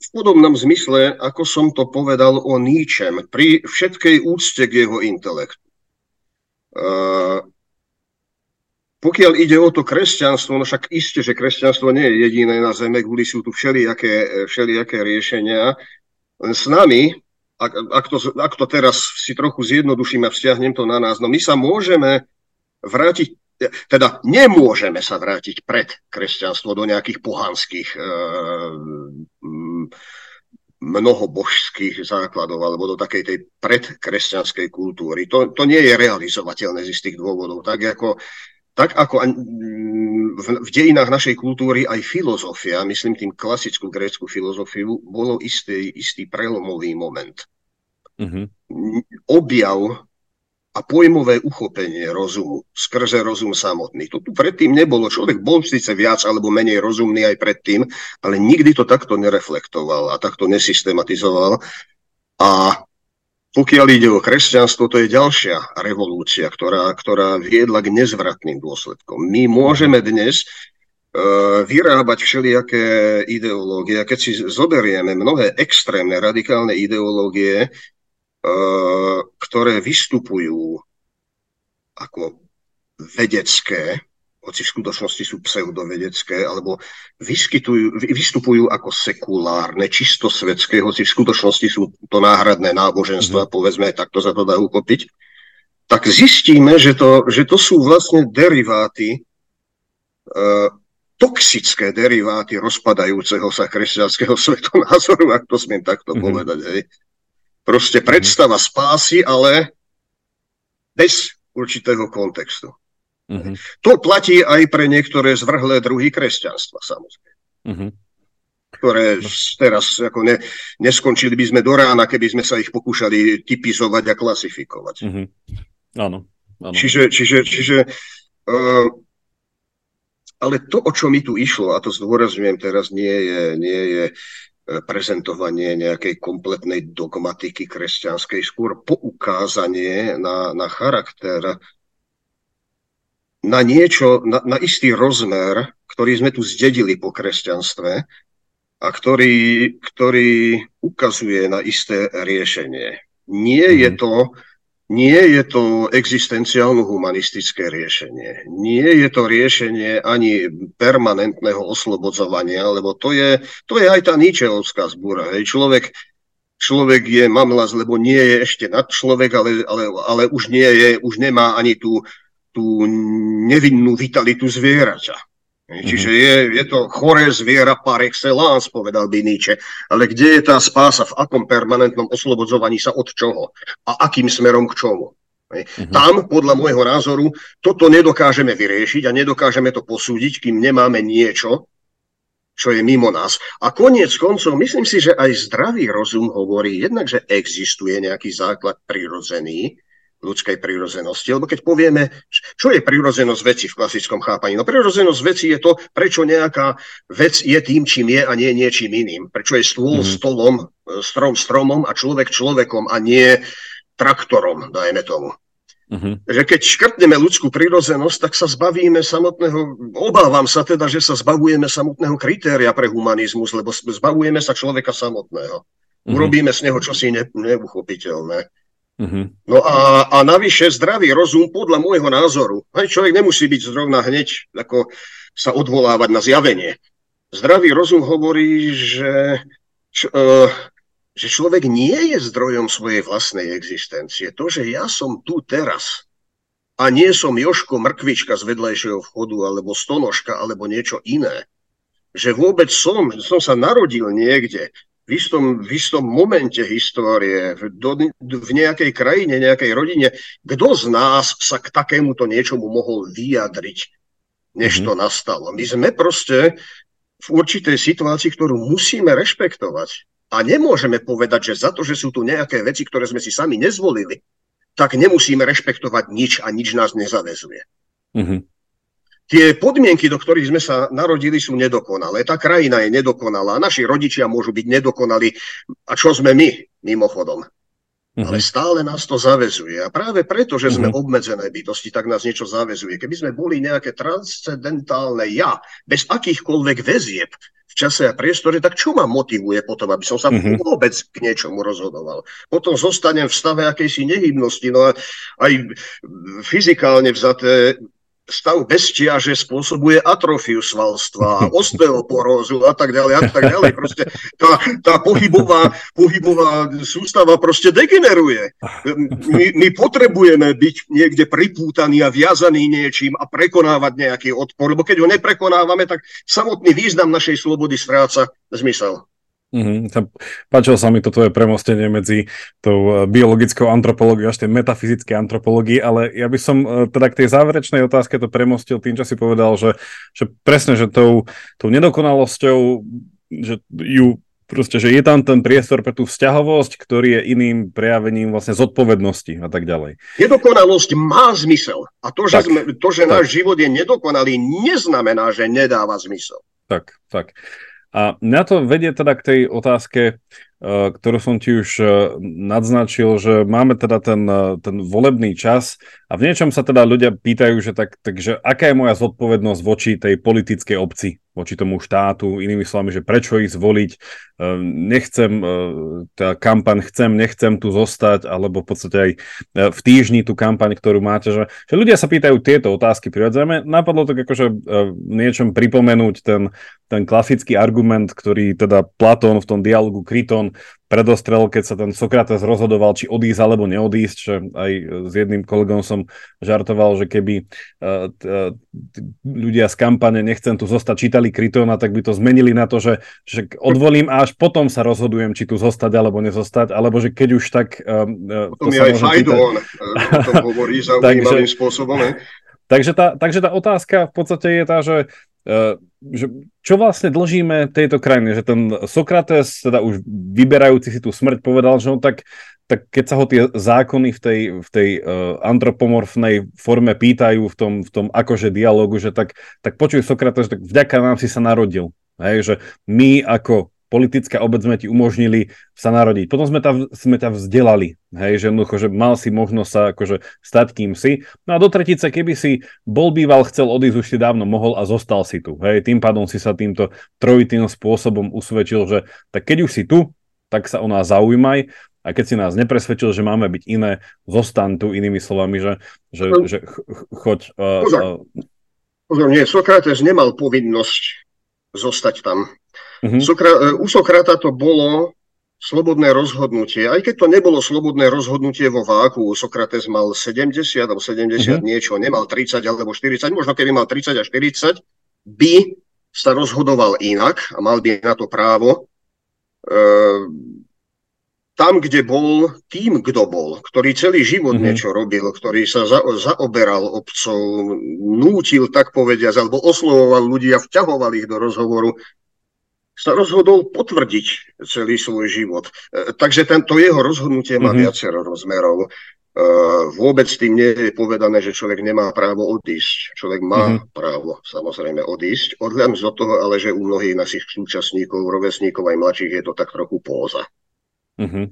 v podobnom zmysle, ako som to povedal o Níčem, pri všetkej úcte k jeho intelektu pokiaľ ide o to kresťanstvo, no však iste, že kresťanstvo nie je jediné na zeme, kvôli sú tu všelijaké, všelijaké riešenia. Len s nami, ak, ak, to, ak to teraz si trochu zjednoduším a vzťahnem to na nás, no my sa môžeme vrátiť, teda nemôžeme sa vrátiť pred kresťanstvo do nejakých pohanských e, mnohobožských základov alebo do takej tej predkresťanskej kultúry. To, to nie je realizovateľné z istých dôvodov. Tak ako tak ako v, dejinách našej kultúry aj filozofia, myslím tým klasickú grécku filozofiu, bolo istý, istý prelomový moment. Uh-huh. Objav a pojmové uchopenie rozumu skrze rozum samotný. To tu predtým nebolo. Človek bol síce viac alebo menej rozumný aj predtým, ale nikdy to takto nereflektoval a takto nesystematizoval. A Pokiaľ ide o kresťanstvo, to je ďalšia revolúcia, ktorá, ktorá viedla k nezvratným dôsledkom. My môžeme dnes uh, vyrábať všelijaké ideológie. A keď si zoberieme mnohé extrémne, radikálne ideológie, uh, ktoré vystupujú ako vedecké, hoci v skutočnosti sú pseudovedecké, alebo vyskytujú, vystupujú ako sekulárne, čisto svetské, hoci v skutočnosti sú to náhradné náboženstva, mm-hmm. povedzme, takto sa to dá uchopiť, tak zistíme, že to, že to sú vlastne deriváty, e, toxické deriváty rozpadajúceho sa kresťanského svetonázoru, ak to smiem takto mm-hmm. povedať. Hej. Proste predstava spásy, ale bez určitého kontextu. Uh-huh. To platí aj pre niektoré zvrhlé druhy kresťanstva, samozrejme. Uh-huh. Ktoré teraz ako ne, neskončili by sme do rána, keby sme sa ich pokúšali typizovať a klasifikovať. Uh-huh. Áno, áno. Čiže, čiže, čiže uh, ale to, o čo mi tu išlo, a to zdôrazňujem teraz, nie je, nie je e, prezentovanie nejakej kompletnej dogmatiky kresťanskej, skôr poukázanie na, na charakter na niečo, na, na istý rozmer, ktorý sme tu zdedili po kresťanstve a ktorý, ktorý ukazuje na isté riešenie. Nie je mhm. to nie je to existenciálno-humanistické riešenie. Nie je to riešenie ani permanentného oslobodzovania, lebo to je, to je aj tá Nietzscheovská zbúra. Hej. Človek, človek je mamlas, lebo nie je ešte nad človek, ale, ale, ale už, nie je, už nemá ani tú, tú nevinnú vitalitu zvieraťa. Čiže mhm. je, je to choré zviera par excellence, povedal by Nietzsche. Ale kde je tá spása, v akom permanentnom oslobodzovaní sa od čoho? A akým smerom k čomu? Uh-huh. Tam, podľa môjho názoru, toto nedokážeme vyriešiť a nedokážeme to posúdiť, kým nemáme niečo, čo je mimo nás. A koniec koncov, myslím si, že aj zdravý rozum hovorí jednak, že existuje nejaký základ prirodzený, ľudskej prírodzenosti. Lebo keď povieme, čo je prírodzenosť veci v klasickom chápaní? No prírodzenosť veci je to, prečo nejaká vec je tým, čím je a nie niečím iným. Prečo je stôl mm. stolom, strom stromom a človek človekom a nie traktorom, dajme tomu. Mm-hmm. Že keď škrtneme ľudskú prírodzenosť, tak sa zbavíme samotného, obávam sa teda, že sa zbavujeme samotného kritéria pre humanizmus, lebo zbavujeme sa človeka samotného. Mm-hmm. Urobíme z neho čosi ne, neuchopiteľné. Uh-huh. No a, a navyše zdravý rozum podľa môjho názoru, aj človek nemusí byť zrovna hneď ako sa odvolávať na zjavenie. Zdravý rozum hovorí, že, č, uh, že človek nie je zdrojom svojej vlastnej existencie. To, že ja som tu teraz a nie som Joško Mrkvička z vedľajšieho vchodu, alebo Stonožka, alebo niečo iné, že vôbec som, som sa narodil niekde, v istom, v istom momente histórie, v, do, v nejakej krajine, nejakej rodine, kto z nás sa k takémuto niečomu mohol vyjadriť, než mm-hmm. to nastalo. My sme proste v určitej situácii, ktorú musíme rešpektovať. A nemôžeme povedať, že za to, že sú tu nejaké veci, ktoré sme si sami nezvolili, tak nemusíme rešpektovať nič a nič nás nezavezuje. Mm-hmm tie podmienky, do ktorých sme sa narodili, sú nedokonalé. Tá krajina je nedokonalá. Naši rodičia môžu byť nedokonalí. A čo sme my, mimochodom? Uh-huh. Ale stále nás to zavezuje. A práve preto, že sme uh-huh. obmedzené bytosti, tak nás niečo zavezuje. Keby sme boli nejaké transcendentálne ja, bez akýchkoľvek väzieb v čase a priestore, tak čo ma motivuje potom, aby som sa uh-huh. vôbec k niečomu rozhodoval? Potom zostanem v stave akejsi nehybnosti. No a aj fyzikálne vzaté stav že spôsobuje atrofiu svalstva, osteoporózu a tak ďalej a tak ďalej. Proste tá, tá pohybová, pohybová sústava proste degeneruje. My, my potrebujeme byť niekde pripútaní a viazaní niečím a prekonávať nejaký odpor, lebo keď ho neprekonávame, tak samotný význam našej slobody stráca zmysel. Mm-hmm. Páčilo sa mi to tvoje premostenie medzi tou eh, biologickou antropológiou až tej metafyzickej antropológii, ale ja by som eh, teda k tej záverečnej otázke to premostil tým, čo si povedal, že, že presne, že tou, tou nedokonalosťou, že ju proste, že je tam ten priestor pre tú vzťahovosť, ktorý je iným prejavením vlastne zodpovednosti a tak ďalej. Nedokonalosť má zmysel. A to, že, sme, to, že náš život je nedokonalý, neznamená, že nedáva zmysel. Tak, tak. A mňa to vedie teda k tej otázke, ktorú som ti už nadznačil, že máme teda ten, ten volebný čas a v niečom sa teda ľudia pýtajú, že tak, takže aká je moja zodpovednosť voči tej politickej obci? voči tomu štátu, inými slovami, že prečo ich zvoliť, nechcem, tá kampaň chcem, nechcem tu zostať, alebo v podstate aj v týždni tú kampaň, ktorú máte, že, že ľudia sa pýtajú tieto otázky prirodzene. Napadlo tak akože niečom pripomenúť ten, ten klasický argument, ktorý teda Platón v tom dialogu Kryton predostrel, keď sa ten Sokrates rozhodoval, či odísť alebo neodísť, že aj s jedným kolegom som žartoval, že keby uh, t, ľudia z kampane nechcem tu zostať, čítali Krytona, tak by to zmenili na to, že, že odvolím a až potom sa rozhodujem, či tu zostať alebo nezostať, alebo že keď už tak... Uh, potom to je aj Fajdon, o tom hovorí zaujímavým spôsobom. Takže tá, takže tá otázka v podstate je tá, že uh, že čo vlastne dlžíme tejto krajine, že ten Sokrates, teda už vyberajúci si tú smrť, povedal, že on tak, tak keď sa ho tie zákony v tej, v tej uh, antropomorfnej forme pýtajú v tom, v tom akože dialogu, že tak, tak počuj Sokrates, tak vďaka nám si sa narodil. Hej, že my ako politická obec sme ti umožnili sa narodiť. Potom sme, ta, sme ťa vzdelali, hej, že, jednoducho, že mal si možnosť sa akože stať kým si. No a do tretice, keby si bol býval, chcel odísť, už si dávno mohol a zostal si tu. Hej, tým pádom si sa týmto trojitým spôsobom usvedčil, že tak keď už si tu, tak sa o nás zaujímaj a keď si nás nepresvedčil, že máme byť iné, zostan tu inými slovami, že, že, že choď... Uh, Pozor. Uh, Pozor, nie, Sokrates nemal povinnosť zostať tam. Mm-hmm. Sokra- e, u Sokrata to bolo slobodné rozhodnutie. Aj keď to nebolo slobodné rozhodnutie vo váku, Sokrates mal 70 alebo 70 mm-hmm. niečo, nemal 30 alebo 40, možno keby mal 30 a 40, by sa rozhodoval inak a mal by na to právo. E, tam, kde bol tým, kto bol, ktorý celý život mm-hmm. niečo robil, ktorý sa za, zaoberal obcov, nútil, tak povediať, alebo oslovoval ľudí a vťahoval ich do rozhovoru, sa rozhodol potvrdiť celý svoj život. E, takže tento jeho rozhodnutie má mm-hmm. viacero rozmerov. E, vôbec tým nie je povedané, že človek nemá právo odísť. Človek má mm-hmm. právo samozrejme odísť. Odhľadom z toho, ale že u mnohých našich súčasníkov, rovesníkov aj mladších je to tak trochu póza. Mm-hmm.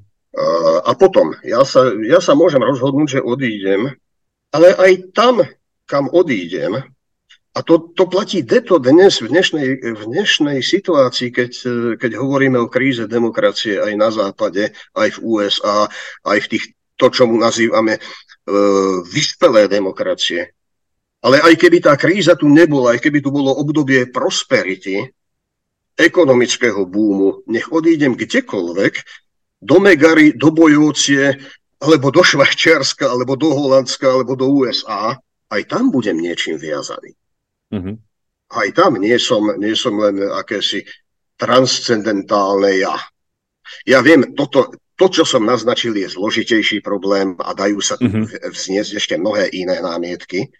A potom, ja sa, ja sa môžem rozhodnúť, že odídem, ale aj tam, kam odídem, a to, to platí deto dnes v dnešnej, v dnešnej situácii, keď, keď hovoríme o kríze demokracie aj na západe, aj v USA, aj v tých, to, čo mu nazývame e, vyspelé demokracie. Ale aj keby tá kríza tu nebola, aj keby tu bolo obdobie prosperity, ekonomického búmu, nech odídem kdekoľvek, do Megary, do Bojovcie, alebo do Švajčiarska, alebo do Holandska, alebo do USA, aj tam budem niečím viazaný. Mm-hmm. Aj tam nie som, nie som len akési transcendentálne ja. Ja viem, toto, to, čo som naznačil, je zložitejší problém a dajú sa mm-hmm. vzniesť ešte mnohé iné námietky.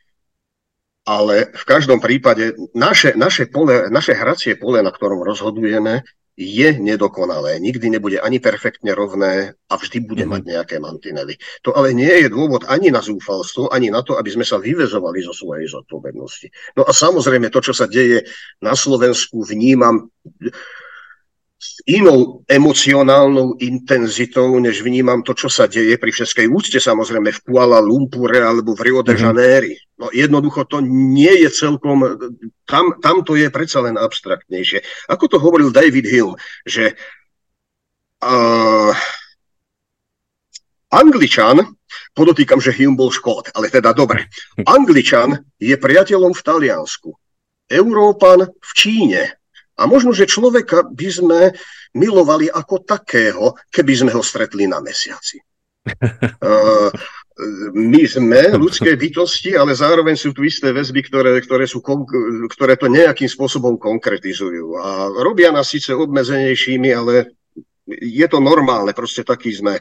Ale v každom prípade naše, naše, pole, naše hracie pole, na ktorom rozhodujeme, je nedokonalé, nikdy nebude ani perfektne rovné a vždy bude mm-hmm. mať nejaké mantinely. To ale nie je dôvod ani na zúfalstvo, ani na to, aby sme sa vyvezovali zo svojej zodpovednosti. No a samozrejme to, čo sa deje na Slovensku, vnímam s inou emocionálnou intenzitou, než vnímam to, čo sa deje pri všetkej úcte, samozrejme v Kuala Lumpure alebo v Rio de mhm. Janeiro. No jednoducho to nie je celkom, tam, tam to je predsa len abstraktnejšie. Ako to hovoril David Hill, že uh, Angličan, podotýkam, že Hume bol škód, ale teda dobre, Angličan je priateľom v Taliansku, Európan v Číne, a možno, že človeka by sme milovali ako takého, keby sme ho stretli na mesiaci. Uh, my sme ľudské bytosti, ale zároveň sú tu isté väzby, ktoré, ktoré, sú, ktoré to nejakým spôsobom konkretizujú. A robia nás síce obmedzenejšími, ale je to normálne, proste taký sme.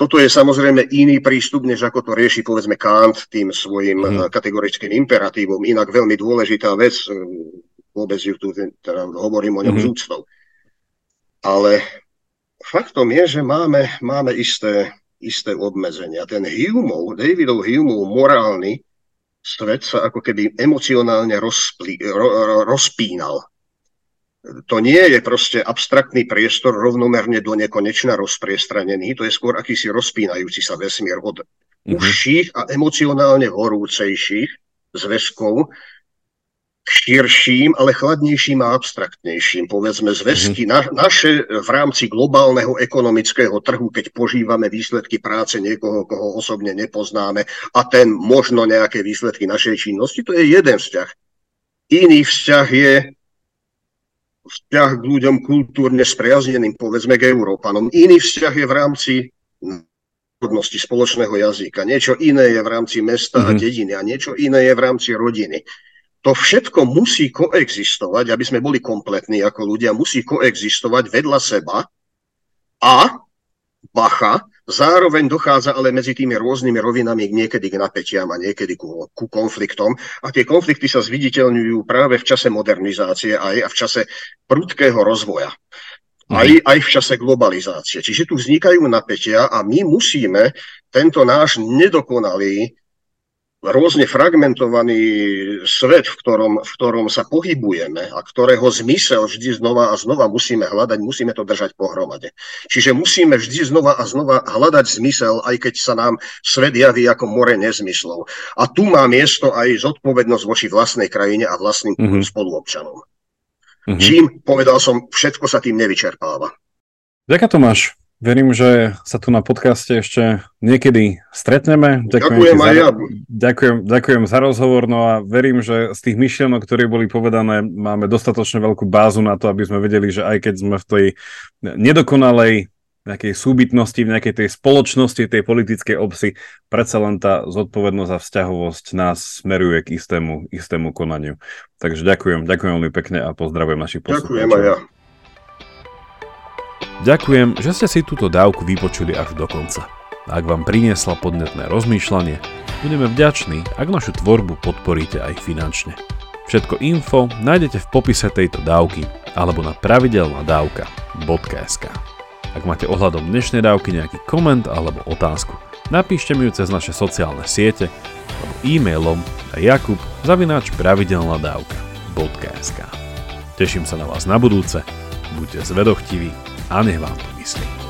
Toto je samozrejme iný prístup, než ako to rieši povedzme Kant tým svojim mm. kategorickým imperatívom. Inak veľmi dôležitá vec, vôbec ju tu teda hovorím o ňom mm-hmm. z úctou. Ale faktom je, že máme, máme isté, isté obmedzenia. Ten Humeov, Davidov Humeov morálny svet sa ako keby emocionálne rozplí, ro, ro, rozpínal. to nie je proste abstraktný priestor rovnomerne do nekonečna rozpriestranený, to je skôr akýsi rozpínajúci sa vesmír od mm-hmm. užších a emocionálne horúcejších zväzkov širším, ale chladnejším a abstraktnejším. Povedzme zväzky mm-hmm. na, naše v rámci globálneho ekonomického trhu, keď požívame výsledky práce niekoho, koho osobne nepoznáme a ten možno nejaké výsledky našej činnosti, to je jeden vzťah. Iný vzťah je vzťah k ľuďom kultúrne spriazneným, povedzme k Európanom. Iný vzťah je v rámci národnosti spoločného jazyka. Niečo iné je v rámci mesta mm-hmm. a mhm. dediny a niečo iné je v rámci rodiny. To všetko musí koexistovať, aby sme boli kompletní ako ľudia, musí koexistovať vedľa seba a bacha, Zároveň dochádza ale medzi tými rôznymi rovinami niekedy k napätiam a niekedy ku, ku konfliktom. A tie konflikty sa zviditeľňujú práve v čase modernizácie aj a v čase prudkého rozvoja. Aj, mhm. aj v čase globalizácie. Čiže tu vznikajú napätia a my musíme tento náš nedokonalý rôzne fragmentovaný svet, v ktorom, v ktorom sa pohybujeme a ktorého zmysel vždy znova a znova musíme hľadať, musíme to držať pohromade. Čiže musíme vždy znova a znova hľadať zmysel, aj keď sa nám svet javí ako more nezmyslov. A tu má miesto aj zodpovednosť voči vlastnej krajine a vlastným mm-hmm. spoluobčanom. Mm-hmm. Čím, povedal som, všetko sa tým nevyčerpáva. Ďakujem Tomáš. Verím, že sa tu na podcaste ešte niekedy stretneme. Ďakujem, ďakujem za, ja. Ďakujem, ďakujem za rozhovor, no a verím, že z tých myšlienok, ktoré boli povedané, máme dostatočne veľkú bázu na to, aby sme vedeli, že aj keď sme v tej nedokonalej nejakej súbytnosti, v nejakej tej spoločnosti, tej politickej obsi, predsa len tá zodpovednosť a vzťahovosť nás smeruje k istému, istému konaniu. Takže ďakujem, ďakujem veľmi pekne a pozdravujem našich poslucháčov. Ďakujem aj ja. Ďakujem, že ste si túto dávku vypočuli až do konca. Ak vám priniesla podnetné rozmýšľanie, budeme vďační, ak našu tvorbu podporíte aj finančne. Všetko info nájdete v popise tejto dávky alebo na pravidelnadavka.sk Ak máte ohľadom dnešnej dávky nejaký koment alebo otázku, napíšte mi ju cez naše sociálne siete alebo e-mailom na jakub zavináč pravidelnadavka.sk Teším sa na vás na budúce, buďte zvedochtiví a nech vám to